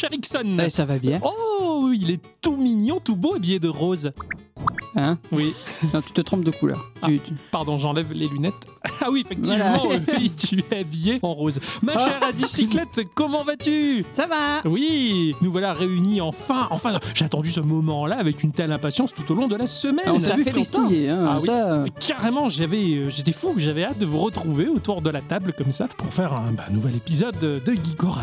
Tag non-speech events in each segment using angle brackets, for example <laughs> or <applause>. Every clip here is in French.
Cher Ixon. Ça va bien Oh, il est tout mignon, tout beau, habillé de rose. Hein Oui, Non, tu te trompes de couleur. Ah. Tu- tu- pardon, j'enlève les lunettes. <laughs> Ah oui, effectivement, Voilà. <laughs> oui, tu es habillé en rose. Ma Ah. chère Adicyclette, <laughs> comment vas-tu? Ça va Oui, nous voilà réunis enfin. Enfin, j'ai attendu ce moment-là avec une telle impatience tout au long de la semaine. Ah, on ça s'est vu fait fristouiller. Hein, Ah oui. ça, Carrément, j'avais, euh, j'étais fou, j'avais hâte de vous retrouver autour de la table comme ça pour faire un bah, nouvel épisode de.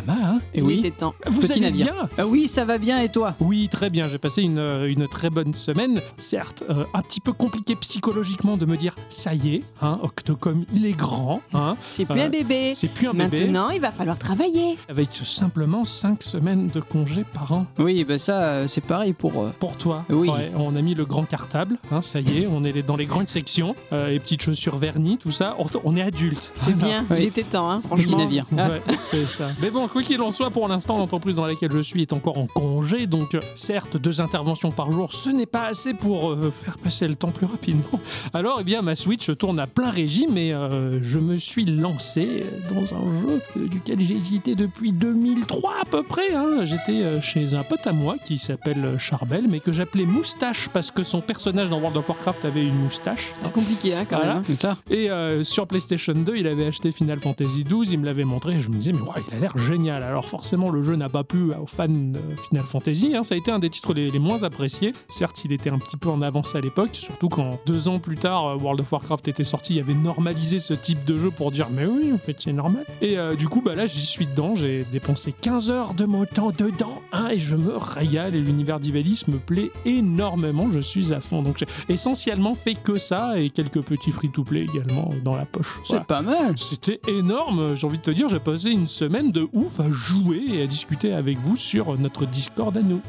Hein. Et Il oui. était temps. Vous Petit allez navire. bien? Oui, ça va bien et toi? Oui, très bien. J'ai passé une, une très bonne semaine. Certes, euh, un petit peu compliqué psychologiquement de me dire ça y est, hein, Octocom, il est grand. Hein, C'est plus Euh, un bébé. c'est plus un bébé. Maintenant, il va falloir travailler. Avec simplement 5 semaines de congé par an. Oui, bah ça, euh, c'est pareil pour. euh, Pour toi, Oui. Ouais, on a mis le grand cartable, hein, ça y est, on est dans les grandes sections, euh, les petites chaussures vernies, tout ça, on, est adulte. C'est bien. Il était temps, hein, Petit franchement. navire. Ah. Ouais, c'est ça. Mais bon, quoi qu'il en soit, pour l'instant, l'entreprise dans laquelle je suis est encore en congé, donc euh, certes, deux interventions par jour, ce n'est pas assez pour euh, faire passer le temps plus rapidement. Alors, eh bien, ma Switch tourne à plein régime et euh, je me suis lancé dans un jeu duquel j'ai hésité depuis 2003 à peu près. hein. J'étais euh, chez un pote à moi qui s'appelle Charbel, mais que j'appelais Moustache parce que son personnage dans World of Warcraft avait une moustache. C'est compliqué, hein, quand Voilà. même. hein. C'est ça. Et euh, sur PlayStation 2, il avait acheté Final Fantasy XII, il me l'avait montré, et je me disais, mais ouais, il a l'air génial. Alors forcément, le jeu n'a pas plu aux fans de Final Fantasy, hein. ça a été un des titres les, les moins appréciés. Certes, il était un petit peu en à l'époque, surtout quand deux ans plus tard, euh, World of Warcraft était sorti, il avait normalisé ce type de jeu pour dire, mais oui, en fait, c'est normal. Et euh, du coup, bah là, j'y suis dedans, j'ai dépensé 15 heures de mon temps dedans, hein, et je me régale, et l'univers d'Ivalice me plaît énormément, je suis à fond. Donc j'ai essentiellement fait que ça, et quelques petits free-to-play également dans la poche. C'est Voilà. pas mal. C'était énorme, j'ai envie de te dire, j'ai passé une semaine de ouf à jouer et à discuter avec vous sur notre Discord à nous.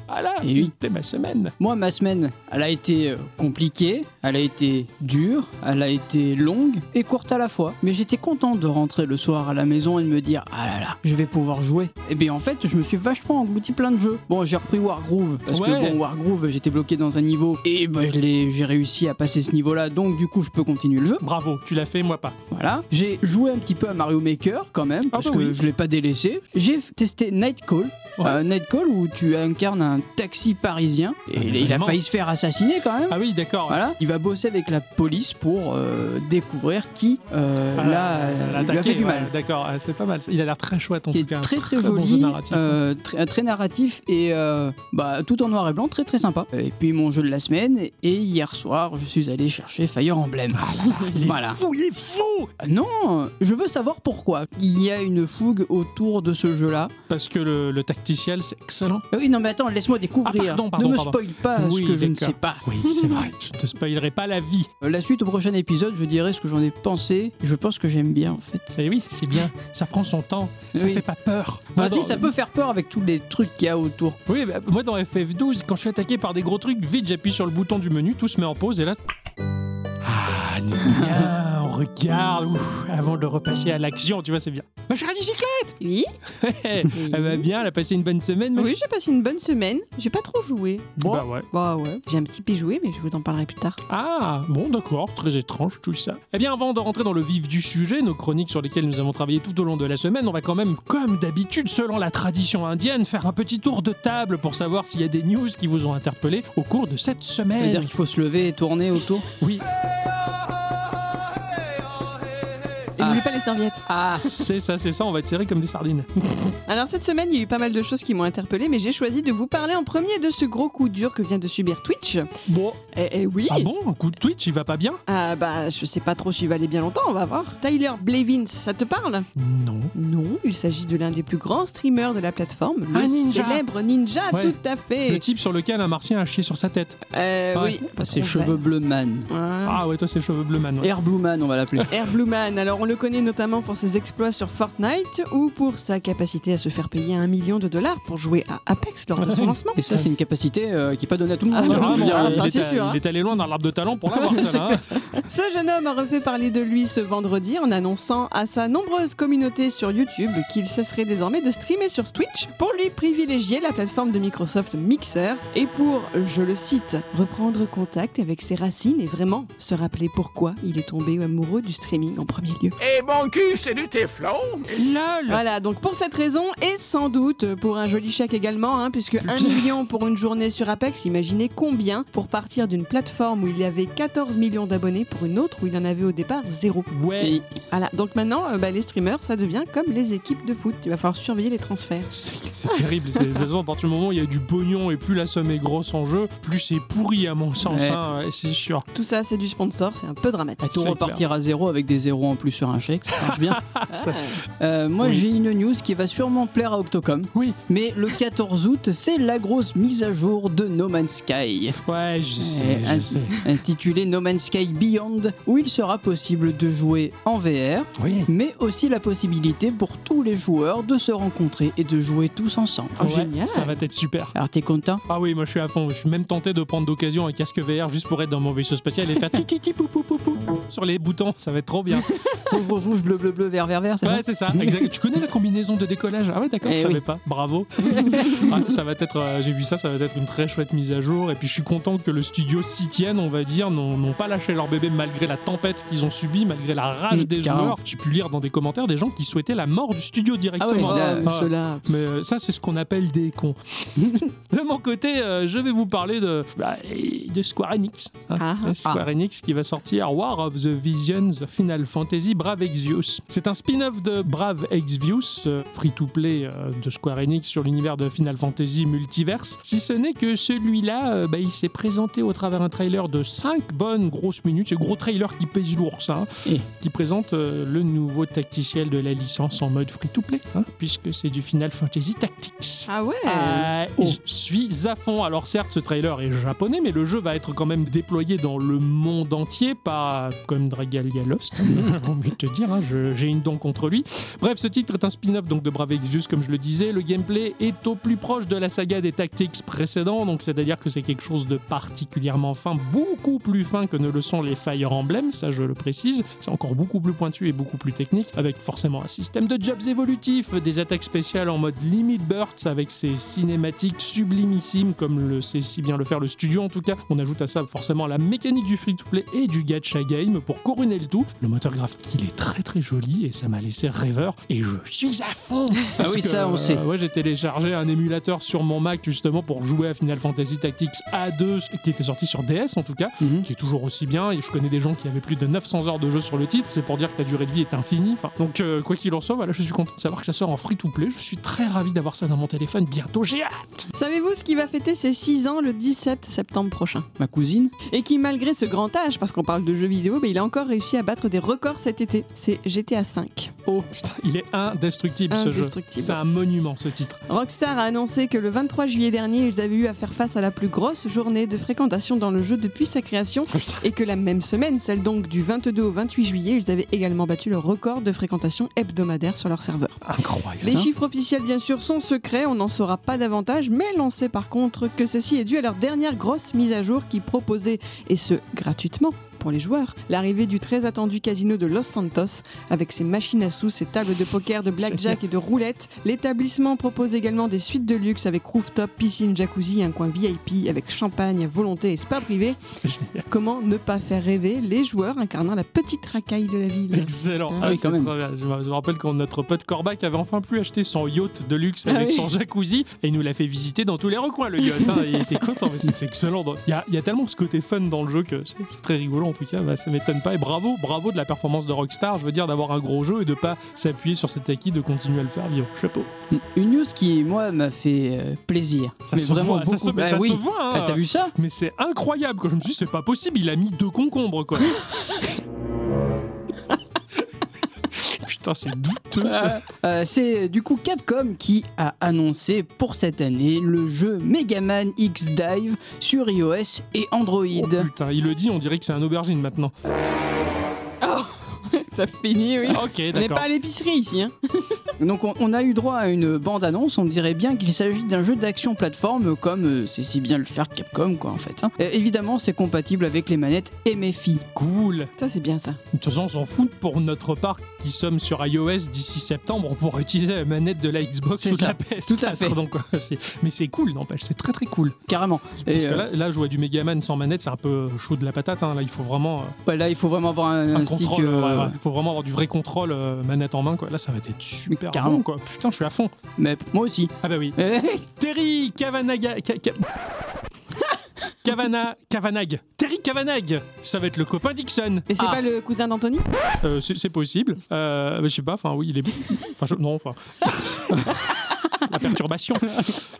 Et oui. c'était ma semaine. Moi, ma semaine, elle a été euh, compliquée, elle a été dure, elle a été longue et courte à la fois. Mais j'étais content de rentrer le soir à la maison et de me dire Ah là là, je vais pouvoir jouer. Et bien en fait, je me suis vachement englouti plein de jeux. Bon, j'ai repris Wargroove parce Ouais. que bon, Wargroove, j'étais bloqué dans un niveau et bah, j'ai réussi à passer ce niveau-là, donc du coup, je peux continuer le jeu. Bravo, tu l'as fait, moi pas. Voilà. J'ai joué un petit peu à Mario Maker quand même, parce bah que oui. je l'ai pas délaissé. J'ai testé Nightcall. Ouais. Euh, Nightcall où tu incarnes un taxi parisien. Et Ah, il, il a failli se faire assassiner quand même. Ah oui, d'accord. Voilà. Il va bosser avec la police pour euh, découvrir qui euh, Ah, l'a- lui a fait du ouais, mal. D'accord, ah, c'est pas mal. Il a l'air très chouette en tout cas. très très, bon joli, narratif. euh, très, très narratif et euh, bah, tout en noir et blanc, très très sympa. Et puis mon jeu de la semaine, et hier soir, je suis allé chercher Fire Emblem. Ah là là, il est Voilà. fou, il est fou Non, je veux savoir pourquoi. Il y a une fougue autour de ce jeu-là. Parce que le, le tacticiel, c'est excellent. Ah Oui, non, mais attends, laisse-moi découvrir. Ah, pardon, pardon, ne me pardon. spoil pas Oui, ce que je ne sais pas. Oui, c'est vrai, je ne te spoilerai pas la vie. Euh, La suite au prochain épisode, je dirai ce que j'en ai pensé. Je pense que j'aime bien en fait. Et oui, c'est bien, ça prend son temps, ça Oui. fait pas peur. Moi, dans- ça peut faire peur avec tous les trucs qu'il y a autour. Oui, bah, moi dans FF12, quand je suis attaqué par des gros trucs, vite j'appuie sur le bouton du menu, tout se met en pause et là. Ah, bien, on regarde, ouf, avant de repasser à l'action, tu vois, c'est bien. Ma chère bicyclette Oui, <laughs> Elle va bien, elle a passé une bonne semaine, mais. oui j'ai passé une bonne semaine. J'ai pas trop joué. Bon. Bah ouais. Bah ouais, j'ai un petit peu joué, mais je vous en parlerai plus tard. Ah, bon, d'accord, très étrange tout ça. Eh bien, avant de rentrer dans le vif du sujet, nos chroniques sur lesquelles nous avons travaillé tout au long de la semaine, on va quand même, comme d'habitude, selon la tradition indienne, faire un petit tour de table pour savoir s'il y a des news qui vous ont interpellé au cours de cette Ça veut semaine. dire qu'il faut se lever et tourner autour? Oui, Et Ah. pas les serviettes. Ah <laughs> c'est ça, c'est ça, on va être serrés comme des sardines. <laughs> Alors cette semaine, il y a eu pas mal de choses qui m'ont interpellé, mais j'ai choisi de vous parler en premier de ce gros coup dur que vient de subir Twitch. Bon, Eh, eh oui ah bon, un coup de Twitch, il va pas bien? Ah bah je sais pas trop s'il va aller bien longtemps, on va voir. Tyler Blevins, ça te parle? Non. Non, il s'agit de l'un des plus grands streamers de la plateforme, le Ah, Ninja. célèbre Ninja, Ouais. tout à fait. Le type sur lequel un martien a chié sur sa tête. Euh, Ouais. Oui, Bah, C'est On cheveux va- bleu man. Ah ouais, toi c'est cheveux bleu man. ouais. Air Blue Man, on va l'appeler. Air Blue Man, alors on le connaît notamment pour ses exploits sur Fortnite ou pour sa capacité à se faire payer un million de dollars pour jouer à Apex lors de son <laughs> lancement. Et ça, c'est une capacité euh, qui est pas donnée à tout le Ah, monde. hein. ah, ça, il, c'est est, sûr, hein. il est allé loin dans l'arbre de talent pour <laughs> l'avoir, ça. hein. Ce jeune homme a refait parler de lui ce vendredi en annonçant à sa nombreuse communauté sur YouTube qu'il cesserait désormais de streamer sur Twitch pour lui privilégier la plateforme de Microsoft Mixer et pour, je le cite, reprendre contact avec ses racines et vraiment se rappeler pourquoi il est tombé amoureux du streaming en premier lieu. Et mon cul, c'est du téflon LOL Voilà, donc pour cette raison, et sans doute pour un joli chèque également, hein, puisque <laughs> 1 million pour une journée sur Apex, imaginez combien pour partir d'une plateforme où il y avait 14 millions d'abonnés pour une autre où il en avait au départ zéro. Ouais. Et Voilà, donc maintenant, euh, bah, les streamers, ça devient comme les équipes de foot. Il va falloir surveiller les transferts. <laughs> C'est c'est terrible. C'est de toute façon, à partir du moment où il y a du pognon et plus la somme est grosse en jeu, plus c'est pourri à mon sens. Ouais. hein, ouais, c'est sûr. Tout ça, c'est du sponsor, c'est un peu dramatique. tout C'est repartir à zéro avec des zéros en plus sur un chèque, ça marche bien. <laughs> Ça- Euh, moi, Oui. j'ai une news qui va sûrement plaire à Octocom. Oui. Mais le 14 août, c'est la grosse mise à jour de No Man's Sky, Ouais, je sais, Eh, je sais. intitulée No Man's Sky Beyond, où il sera possible de jouer en VR, Oui. mais aussi la possibilité pour tous les joueurs de se rencontrer et de jouer tous ensemble. Oh, Ouais, génial. Ça va être super. Alors, t'es content? Ah oui, moi je suis à fond. Je suis même tenté de prendre d'occasion un casque VR juste pour être dans mon vaisseau spatial et faire titi pou pou pou pou sur les boutons. Ça va être trop bien. <laughs> Rouge, rouge, rouge, bleu, bleu, bleu, vert, vert, vert, c'est Ouais, ça c'est ça. Exact. Tu connais la combinaison de décollage? Ah ouais, d'accord, Eh je savais oui. pas. Bravo. <laughs> Ah, ça va être. euh, J'ai vu ça, ça va être une très chouette mise à jour. Et puis je suis content que le studio s'y tienne, on va dire, n'ont n'ont pas lâché leur bébé malgré la tempête qu'ils ont subie, malgré la rage Mm, des carrément. joueurs. J'ai pu lire dans des commentaires des gens qui souhaitaient la mort du studio directement. Oh, là, mais Ah. ceux-là. Mais euh, ça, c'est ce qu'on appelle des cons. <laughs> de mon côté, euh, je vais vous parler de, bah, de Square Enix. hein. Ah, ah. Square Enix qui va sortir War of the Visions Final Fantasy Brave Exvius. C'est un spin-off de Brave Exvius, euh, free-to-play euh, de Square Enix sur l'univers de Final Fantasy Multiverse. Si ce n'est que celui-là, euh, bah, il s'est présenté au travers un trailer de 5 bonnes grosses minutes. C'est gros trailer qui pèse lourd, ça. hein, Eh. qui présente euh, le nouveau tacticiel de la licence en mode free-to-play, hein, puisque c'est du Final Fantasy Tactics. Ah ouais Euh, Oh. Je suis à fond. Alors certes, ce trailer est japonais, mais le jeu va être quand même déployé dans le monde entier, pas comme Dragalia Lost, j'ai <laughs> envie de te dire. hein, J'ai une dent contre lui. Bref, ce titre est un spin-off donc de Brave Exvius, comme je le disais. Le gameplay est au plus proche de la saga des Tactics précédents, donc c'est-à-dire que c'est quelque chose de particulièrement fin, beaucoup plus fin que ne le sont les Fire Emblem, ça je le précise. C'est encore beaucoup plus pointu et beaucoup plus technique, avec forcément un système de jobs évolutifs, des attaques spéciales en mode limit bursts avec ses cinématiques sublimissimes, comme le sait si bien le faire le studio en tout cas. On ajoute à ça forcément la mécanique du free-to-play et du gacha game pour couronner le tout. Le moteur graphique il est très très joli et ça m'a laissé rêveur et je suis à fond. Ah oui, que, ça, on sait. ouais, j'ai téléchargé un émulateur sur mon Mac justement pour jouer à Final Fantasy Tactics A2 qui était sorti sur DS en tout cas Mhm. qui est toujours aussi bien. Et je connais des gens qui avaient plus de 900 heures de jeu sur le titre. C'est pour dire que la durée de vie est infinie. Enfin, donc, euh, quoi qu'il en soit, voilà, je suis content de savoir que ça sort en free-to-play. Je suis très ravi d'avoir ça dans mon téléphone. Bientôt, j'ai hâte. Savez-vous ce qui va fêter ses 6 ans le 17 septembre prochain? Ma cousine? Et qui, malgré ce grand âge, parce qu'on parle de jeux vidéo, mais il a encore réussi à battre des records cet été. C'est GTA V. Oh, putain, il est indestructible, ce jeu. Indestructible. C'est un monument, ce titre. Rockstar a annoncé que le 23 juillet dernier, ils avaient eu à faire face à la plus grosse journée de fréquentation dans le jeu depuis sa création <laughs> et que la même semaine, celle donc du 22 au 28 juillet, ils avaient également battu le record de fréquentation hebdomadaire sur leur serveur. Incroyable. Les Hein chiffres officiels, bien sûr, sont secrets, on n'en saura pas davantage, mais l'on sait par contre que ceci est dû à leur dernière grosse mise à jour qui proposait, et ce gratuitement, pour les joueurs, l'arrivée du très attendu casino de Los Santos avec ses machines à sous, ses tables de poker, de blackjack et de roulette. L'établissement propose également des suites de luxe avec rooftop, piscine, jacuzzi, un coin VIP avec champagne à volonté et spa privé. <laughs> Comment ne pas faire rêver les joueurs incarnant la petite racaille de la ville? Excellent. Ah oui, c'est quand même. Je me rappelle quand notre pote Corbac avait enfin pu acheter son yacht de luxe Ah avec oui. son jacuzzi et il nous l'a fait visiter dans tous les recoins, le yacht. hein. Il était content, mais c'est excellent. Il y, a, il y a tellement ce côté fun dans le jeu que c'est c'est très rigolo en tout cas. Bah, ça m'étonne pas. Et bravo, bravo de la performance de Rockstar. Je veux dire, d'avoir un gros jeu et de pas s'appuyer sur cet acquis, de continuer à le faire vivre. Chapeau. Une news qui, moi, m'a fait euh, plaisir. Ça mais se vraiment voit, ça beaucoup. se- Bah ça oui. se voit, hein. T'as vu ça? Mais c'est incroyable quand je me suis dit, c'est pas possible, il a mis deux concombres quoi. <laughs> Putain, c'est douteux ça. Euh, euh, C'est du coup Capcom qui a annoncé pour cette année le jeu Mega Man X Dive sur iOS et Android. Oh, putain, il le dit, on dirait que c'est un aubergine maintenant. Ça finit, oui. Ok, On n'est d'accord. pas à l'épicerie ici, hein <laughs> Donc on, on a eu droit à une bande-annonce, on dirait bien qu'il s'agit d'un jeu d'action plateforme comme euh, c'est si bien le faire Capcom quoi en fait. hein. Euh, évidemment c'est compatible avec les manettes MFI. Cool. Ça, c'est bien ça. De toute façon, on s'en fout pour notre part qui sommes sur iOS d'ici septembre, on pourra utiliser la manette de la Xbox C'est ou de ça. la PS4. Tout à fait. Donc, euh, c'est- mais c'est cool, n'empêche, c'est très très cool. Carrément. Parce Et, que euh, là, là, jouer à du Megaman sans manette, c'est un peu chaud de la patate. hein. Là, il faut vraiment euh, ouais, là il faut vraiment avoir un, un un stick. contrôle. euh, ouais, ouais. Il faut vraiment avoir du vrai contrôle euh, manette en main. Quoi. Là, ça va être super Carrément. bon. Quoi. Putain, je suis à fond. Mais moi aussi. Ah bah oui. <laughs> Terry Cavanaga. Ca- ca- Cavana, <laughs> Cavanag. Terry Cavanag. Ça va être le copain Dixon. Et c'est Ah. pas le cousin d'Anthony? Euh, c'est c'est possible. Euh, bah, je sais pas, enfin oui, il est. Enfin, je- non, enfin. <laughs> La perturbation.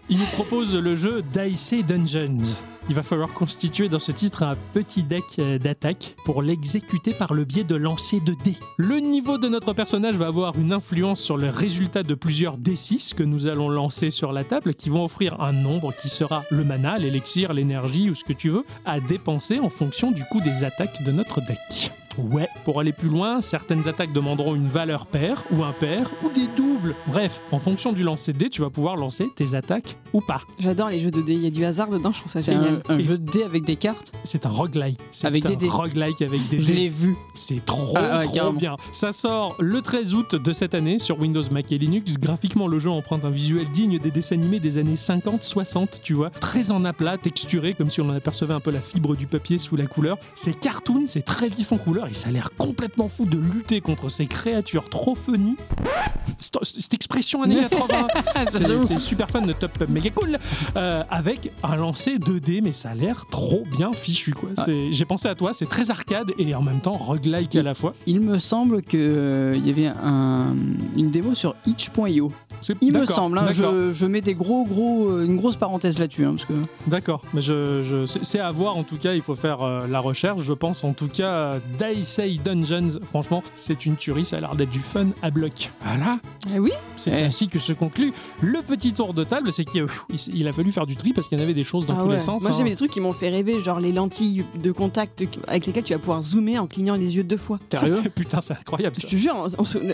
Il nous propose le jeu Dicey Dungeons. Il va falloir constituer dans ce titre un petit deck euh, d'attaque pour l'exécuter par le biais de lancer de dés. Le niveau de notre personnage va avoir une influence sur le résultat de plusieurs D6 que nous allons lancer sur la table qui vont offrir un nombre qui sera le mana, l'élixir, l'énergie ou ce que tu veux à dépenser en fonction du coût des attaques de notre deck. Ouais, pour aller plus loin, certaines attaques demanderont une valeur paire ou impair ou des doubles. Bref, en fonction du lancer de dés, tu vas pouvoir lancer tes attaques ou pas. J'adore les jeux de dés. Il y a du hasard dedans, je trouve ça C'est génial. un, un jeu de dés avec des cartes. C'est un roguelike. C'est Avec un des dés. roguelike avec des Je dés. l'ai vu. C'est trop, Ah ouais, trop carrément. bien. Ça sort le 13 août de cette année sur Windows, Mac et Linux. Graphiquement, le jeu emprunte un visuel digne des dessins animés des années 50-60, tu vois. Très en aplat, texturé, comme si on en apercevait un peu la fibre du papier sous la couleur. C'est cartoon, c'est très vif en couleur et ça a l'air complètement fou de lutter contre ces créatures trop funny. Cette, expression années 80, <laughs> c'est super fun de top méga cool Euh, avec un lancer 2D mais ça a l'air trop bien fichu quoi j'ai pensé à toi c'est très arcade et en même temps roguelike à la fois Il me semble qu'il y avait un- une démo sur itch.io. Il me d'accord, semble, hein, je, je mets des gros, gros, euh, une grosse parenthèse là-dessus. hein, parce que... d'accord mais je, je- c'est à voir en tout cas il faut faire euh, la recherche je pense en tout cas euh, Daisei Dungeons franchement c'est une tuerie ça a l'air d'être du fun à bloc voilà Ah oui c'est Eh. ainsi que se conclut le petit tour de table c'est qu'il il, a fallu faire du tri parce qu'il y en avait des choses dans Ah tous ouais. les sens Moi, hein. j'aime des trucs qui m'ont fait rêver, genre les lentilles de contact avec lesquelles tu vas pouvoir zoomer en clignant les yeux deux fois. Sérieux <laughs> putain c'est incroyable ça Je te jure,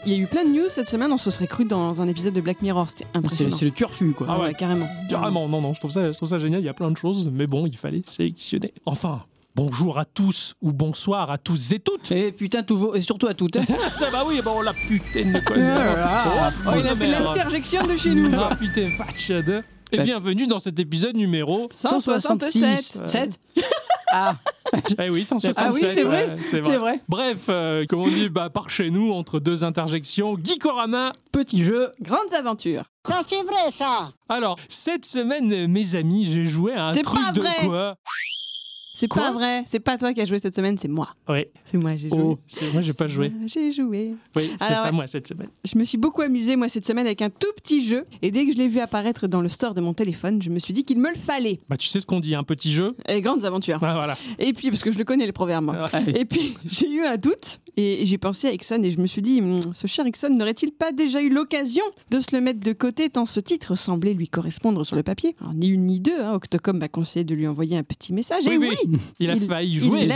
il y a eu plein de news cette semaine, on se serait cru dans un épisode de Black Mirror, c'était C'est impressionnant. c'est le turfu, quoi. Ah ouais. carrément. Carrément, non, non, je trouve, ça, je trouve ça génial, il y a plein de choses, mais bon, il fallait sélectionner. Enfin, bonjour à tous ou bonsoir à tous et toutes. Et putain, toujours, et surtout à toutes. hein. <laughs> Ça va, oui, bon, la putain de quoi. Ah, Oh, il a fait l'interjection de chez nous. Ah putain, patch de. Et Ouais. bienvenue dans cet épisode numéro. 166. 7 <laughs> Ah, Eh oui, 167. Ah oui, c'est vrai. ouais, c'est c'est vrai. vrai. Bref, euh, comme on dit, bah, par chez nous, entre deux interjections, Geekorama. Petit jeu. Grandes aventures. Ça, c'est vrai, ça. Alors, cette semaine, mes amis, j'ai joué à un C'est truc pas de vrai. quoi? C'est pas vrai, c'est pas toi qui as joué cette semaine, c'est moi. Ouais, C'est moi, j'ai joué. oh, c'est moi, j'ai pas joué. J'ai joué. Oui, c'est pas ouais. moi cette semaine. Je me suis beaucoup amusée, moi, cette semaine avec un tout petit jeu. Et dès que je l'ai vu apparaître dans le store de mon téléphone, je me suis dit qu'il me le fallait. Bah, tu sais ce qu'on dit, un petit jeu? Et grandes aventures. Ah, voilà. Et puis, parce que je le connais, le proverbe. Ah, Et puis, <laughs> j'ai eu un doute et j'ai pensé à Ixon et je me suis dit, Hum, ce cher Ixon n'aurait-il pas déjà eu l'occasion de se le mettre de côté tant ce titre semblait lui correspondre sur le papier? Alors, Ni une ni deux, hein, Octocom m'a conseillé de lui envoyer un petit message. et oui, <laughs> Il a il- failli il jouer.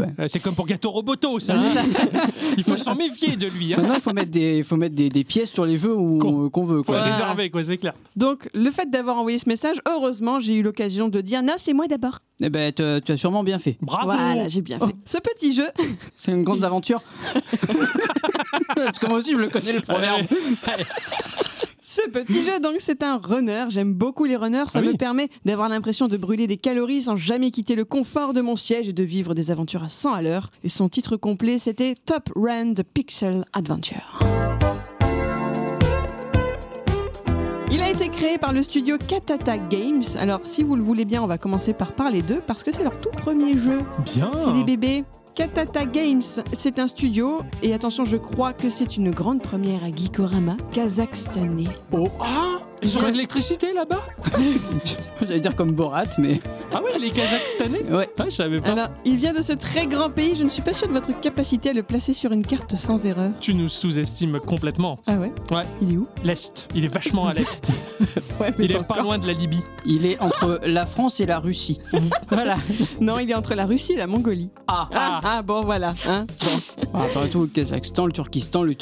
ouais. Euh, C'est comme pour Gâteau Roboto, ça. Hein. <laughs> Il faut s'en méfier de lui. Hein. Maintenant, il faut mettre des, il faut mettre des, des pièces sur les jeux où- Qu'on- veut. Faut Quoi. réserver, quoi, c'est clair. Donc, le fait d'avoir envoyé ce message, heureusement, j'ai eu l'occasion de dire, non, c'est moi d'abord. Eh ben, tu as tu as sûrement bien fait. Bravo. Voilà, j'ai bien fait. Ce petit jeu, C'est une grande <laughs> aventure. <laughs> Parce que moi aussi, je le connais le proverbe. Ce petit jeu, donc, c'est un runner. J'aime beaucoup les runners. Ça Ah oui. me permet d'avoir l'impression de brûler des calories sans jamais quitter le confort de mon siège et de vivre des aventures à 100 à l'heure. Et son titre complet, c'était Top Run The Pixel Adventure. Il a été créé par le studio Katata Games. Alors, si vous le voulez bien, on va commencer par parler d'eux parce que c'est leur tout premier jeu. Bien. C'est des bébés. Katata Games, c'est un studio, et attention, je crois que c'est une grande première à Geekorama, kazakhstanais. Oh, ah Ils ont l'électricité là-bas <laughs> J'allais dire comme Borat, mais Ah ouais, il est kazakhstanais Ouais. Ah, je savais pas. Alors, il vient de ce très grand pays, je ne suis pas sûr de votre capacité à le placer sur une carte sans erreur. Tu nous sous-estimes complètement. Ah ouais Ouais. Il est où L'Est. Il est vachement à l'Est. <laughs> Ouais, Il est pas loin de la Libye. Il est entre la France et la Russie. <laughs> voilà. Non, il est entre la Russie et la Mongolie. Ah, Ah, ah, bon, voilà. Hein bon. Après tout, le Kazakhstan, le Turkistan, le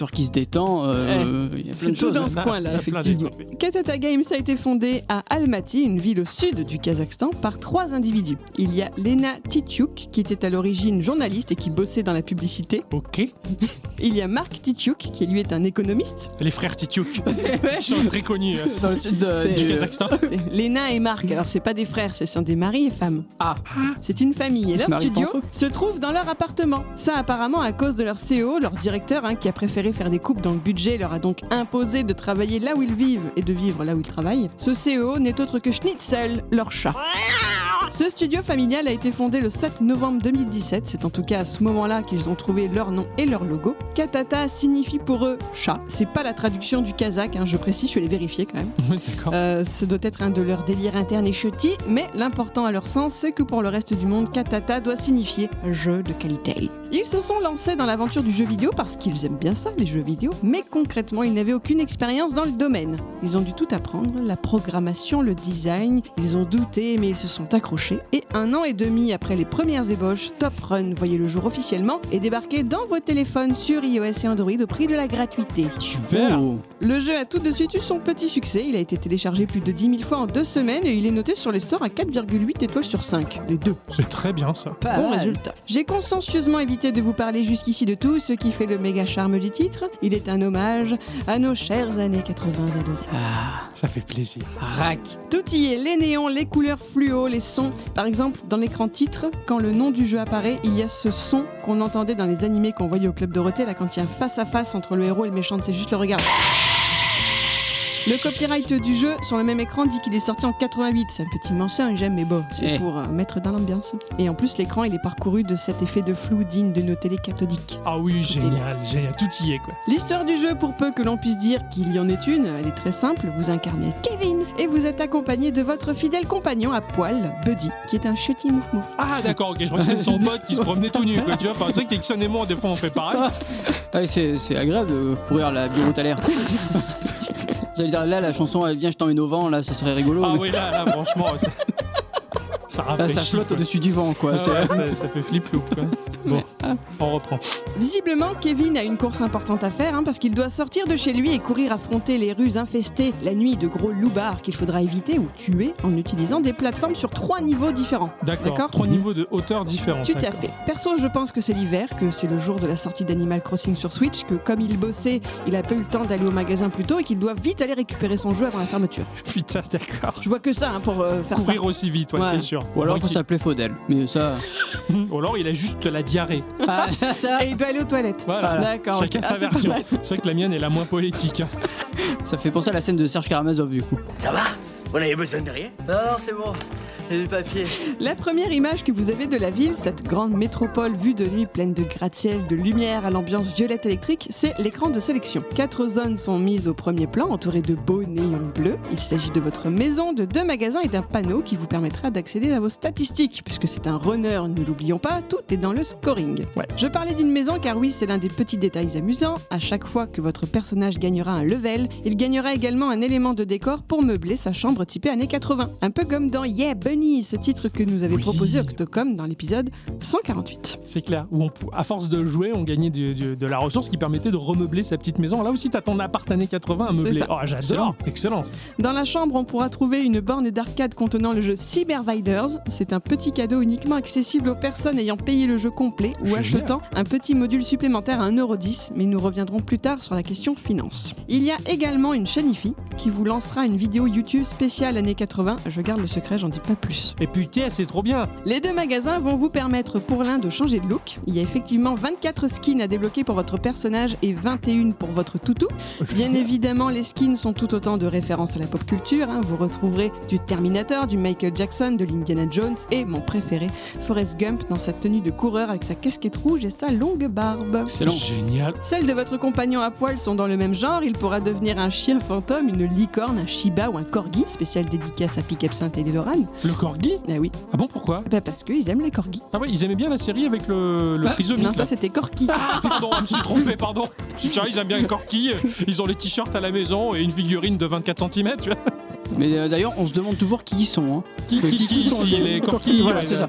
euh, il y a plein de C'est tout choses. dans ce y en a- coin-là, y effectivement. Katata Games a été fondé à Almaty, une ville au sud du Kazakhstan, par trois individus. Il y a Lena Titiuk, qui était à l'origine journaliste et qui bossait dans la publicité. Ok. <laughs> Il y a Mark Titiuk, qui lui est un économiste. Les frères Titiuk. <laughs> Ils sont très connus euh, Dans le sud de- du Kazakhstan. <laughs> Lena et Mark. Alors, c'est pas des frères, ce sont des maris et femmes. Ah, C'est une famille. Et se leur studio se trouve dans leur Ça, apparemment, à cause de leur CEO, leur directeur, hein, qui a préféré faire des coupes dans le budget, leur a donc imposé de travailler là où ils vivent et de vivre là où ils travaillent. Ce CEO n'est autre que Schnitzel, leur chat. Ce studio familial a été fondé le 7 novembre 2017. C'est en tout cas à ce moment-là qu'ils ont trouvé leur nom et leur logo. Katata signifie pour eux chat. C'est pas la traduction du kazakh, hein, je précise, je l'ai vérifié quand même. <laughs> Oui, D'accord. Euh, ça doit être un de leurs délires internes et chutis, mais l'important à leur sens, c'est que pour le reste du monde, Katata doit signifier jeu de qualité. Ils se sont lancés dans l'aventure du jeu vidéo parce qu'ils aiment bien ça, les jeux vidéo, mais concrètement, ils n'avaient aucune expérience dans le domaine. Ils ont dû tout apprendre, la programmation, le design, ils ont douté, mais ils se sont accrochés, et un an et demi après les premières ébauches, Top Run voyait le jour officiellement et débarquait dans vos téléphones sur iOS et Android au prix de la gratuité. Super. Oh. Le jeu a tout de suite eu son petit succès. Il a été téléchargé plus de 10 000 fois en deux semaines et il est noté sur les stores à 4,8 étoiles sur 5. Les deux. C'est très bien ça. Pas Bon mal. résultat. J'ai consciencieusement évité de vous parler jusqu'ici de tout ce qui fait le méga charme du titre. Il est un hommage à nos chères années 80 adorées. Ah, Ça fait plaisir. rac. Tout y est, les néons, les couleurs fluo, les sons. Par exemple, dans l'écran titre, quand le nom du jeu apparaît, il y a ce son qu'on entendait dans les animés qu'on voyait au Club Dorothée, là, quand il y a un face-à-face entre le héros et le méchant, c'est juste le regard. Le copyright du jeu sur le même écran dit qu'il est sorti en 88. C'est un petit mensonge, j'aime, mais bon, c'est Eh. pour euh, mettre dans l'ambiance. Et en plus, l'écran, il est parcouru de cet effet de flou digne de nos télés cathodiques. Ah oui, génial, génial. Tout y est quoi. L'histoire du jeu, pour peu que l'on puisse dire qu'il y en ait une, elle est très simple. Vous incarnez Kevin et vous êtes accompagné de votre fidèle compagnon à poil, Buddy, qui est un chutis mouf mouf. Ah d'accord, ok, je crois que c'est son pote qui se promenait tout nu. Quoi, tu vois, c'est vrai que Ixon et moi, des fois, on fait pareil. Ah, c'est c'est agréable de courir la bière à l'air. <laughs> J'allais dire, là, la chanson, elle vient, je t'emmène au vent, là, ça serait rigolo. Ah mais- oui, là, là franchement, <laughs> ça, ça rafraîchit. ça flotte au-dessus du vent, quoi. Ah ouais, ça, ça fait flip-flop. quoi. <laughs> Bon, on reprend. Visiblement, Kevin a une course importante à faire hein, parce qu'il doit sortir de chez lui et courir affronter les rues infestées la nuit de gros loupards qu'il faudra éviter ou tuer en utilisant des plateformes sur trois niveaux différents. D'accord. Trois niveaux de hauteur différents. Tout à fait. Perso, je pense que c'est l'hiver, que c'est le jour de la sortie d'Animal Crossing sur Switch, que comme il bossait, il a pas eu le temps d'aller au magasin plus tôt et qu'il doit vite aller récupérer son jeu avant la fermeture. <laughs> Putain, d'accord. Je vois que ça hein, pour euh, faire Courir aussi vite, ouais, Ouais. c'est sûr. Ou alors, Donc, faut s'appeler Faudel. Mais ça. il- <laughs> Ou alors, il a juste la diarrhée. <laughs> Ah, ça. ça. Et il doit aller aux toilettes. Voilà. D'accord. Chacun sa Ah, version. C'est vrai que la mienne est la moins poétique. hein. Ça fait penser à la scène de Serge Karamazov, du coup. Ça va? On avait besoin de rien? Non, non, c'est bon. J'ai le papier. La première image que vous avez de la ville, cette grande métropole vue de nuit pleine de gratte-ciel, de lumière à l'ambiance violette électrique, c'est l'écran de sélection. Quatre zones sont mises au premier plan, entourées de beaux néons bleus. Il s'agit de votre maison, de deux magasins et d'un panneau qui vous permettra d'accéder à vos statistiques, puisque c'est un runner, ne l'oublions pas, tout est dans le scoring. Ouais. Je parlais d'une maison car oui, c'est l'un des petits détails amusants. À chaque fois que votre personnage gagnera un level, il gagnera également un élément de décor pour meubler sa chambre typée années 80. Un peu comme dans Yeah Bunny, ce titre que nous avait Oui. proposé Octocom dans l'épisode 148. C'est clair. Où on, à force de jouer, on gagnait du- du- de la ressource qui permettait de remeubler sa petite maison. Là aussi, t'as ton appart années 80 à meubler. Oh, j'adore. Excellent. Dans la chambre, on pourra trouver une borne d'arcade contenant le jeu Cyberviders. C'est un petit cadeau uniquement accessible aux personnes ayant payé le jeu complet ou Génial. achetant un petit module supplémentaire à 1,10€, mais nous reviendrons plus tard sur la question finance. Il y a également une chaîne IFI qui vous lancera une vidéo YouTube spéciale années 80. Je garde le secret, j'en dis pas plus. Et putain, c'est trop bien. Les deux magasins vont vous permettre pour l'un de changer de look. Il y a effectivement 24 skins à débloquer pour votre personnage et 21 pour votre toutou. Bien évidemment, les skins sont tout autant de références à la pop culture. hein. Vous retrouverez du Terminator, du Michael Jackson, de l'Indiana Jones et mon préféré, Forrest Gump dans sa tenue de coureur avec sa casquette rouge et sa longue barbe. Excellent. Génial. Celles de votre compagnon à poil sont dans le même genre. Il pourra devenir un chien fantôme, une licorne, un shiba ou un corgi, spécial dédicace à Pic Absinthe et. Le Le corgi Ah oui, Ah bon, pourquoi bah parce qu'ils aiment les corgis. Ah ouais, ils aimaient bien la série avec le, le Ah, trisomique. non, ça c'était Corky. Ah, pardon, je me suis trompé, pardon. Ça, ils aiment bien les corquis, ils ont les t-shirts à la maison et une figurine de 24 cm, tu vois. Mais euh, d'ailleurs, on se demande toujours qui ils sont. Hein. Qui, Euh, qui, qui- sont ici, les- les corquis Voilà, ouais, c'est ça.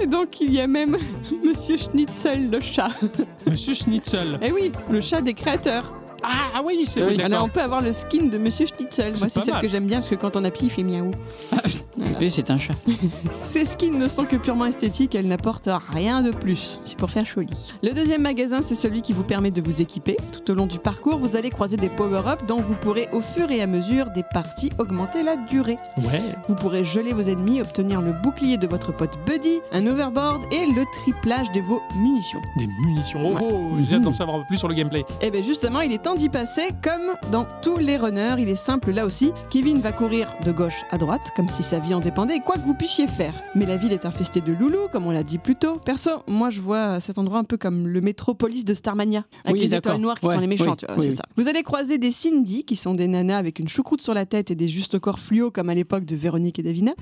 Et donc il y a même <laughs> Monsieur Schnitzel, le chat. Monsieur Schnitzel. Eh oui, le chat des créateurs. Ah, ah oui, c'est oui. Alors d'accord. on peut avoir le skin de Monsieur Schnitzel. Moi c'est celle mal. que j'aime bien parce que quand on appuie il fait miaou. <laughs> C'est un chat. <laughs> Ces skins ne sont que purement esthétiques, elles n'apportent rien de plus. C'est pour faire joli. Le deuxième magasin, c'est celui qui vous permet de vous équiper. Tout au long du parcours, vous allez croiser des power-ups dont vous pourrez au fur et à mesure des parties augmenter la durée. Ouais. Vous pourrez geler vos ennemis, obtenir le bouclier de votre pote Buddy, un overboard et le triplage de vos munitions. Des munitions. Oh, Ouais. oh, j'ai hâte d'en savoir un peu plus sur le gameplay. Et bien justement, il est temps d'y passer comme dans tous les runners. Il est simple là aussi. Kevin va courir de gauche à droite, comme si sa vie en dépendait, quoi que vous puissiez faire. Mais la ville est infestée de loulous, comme on l'a dit plus tôt. Perso, moi je vois cet endroit un peu comme le métropolis de Starmania, avec Oui, les étoiles noires qui Ouais, sont les méchants, oui, ça. Vous allez croiser des Cindy, qui sont des nanas avec une choucroute sur la tête et des justes corps fluo, comme à l'époque de Véronique et Davina.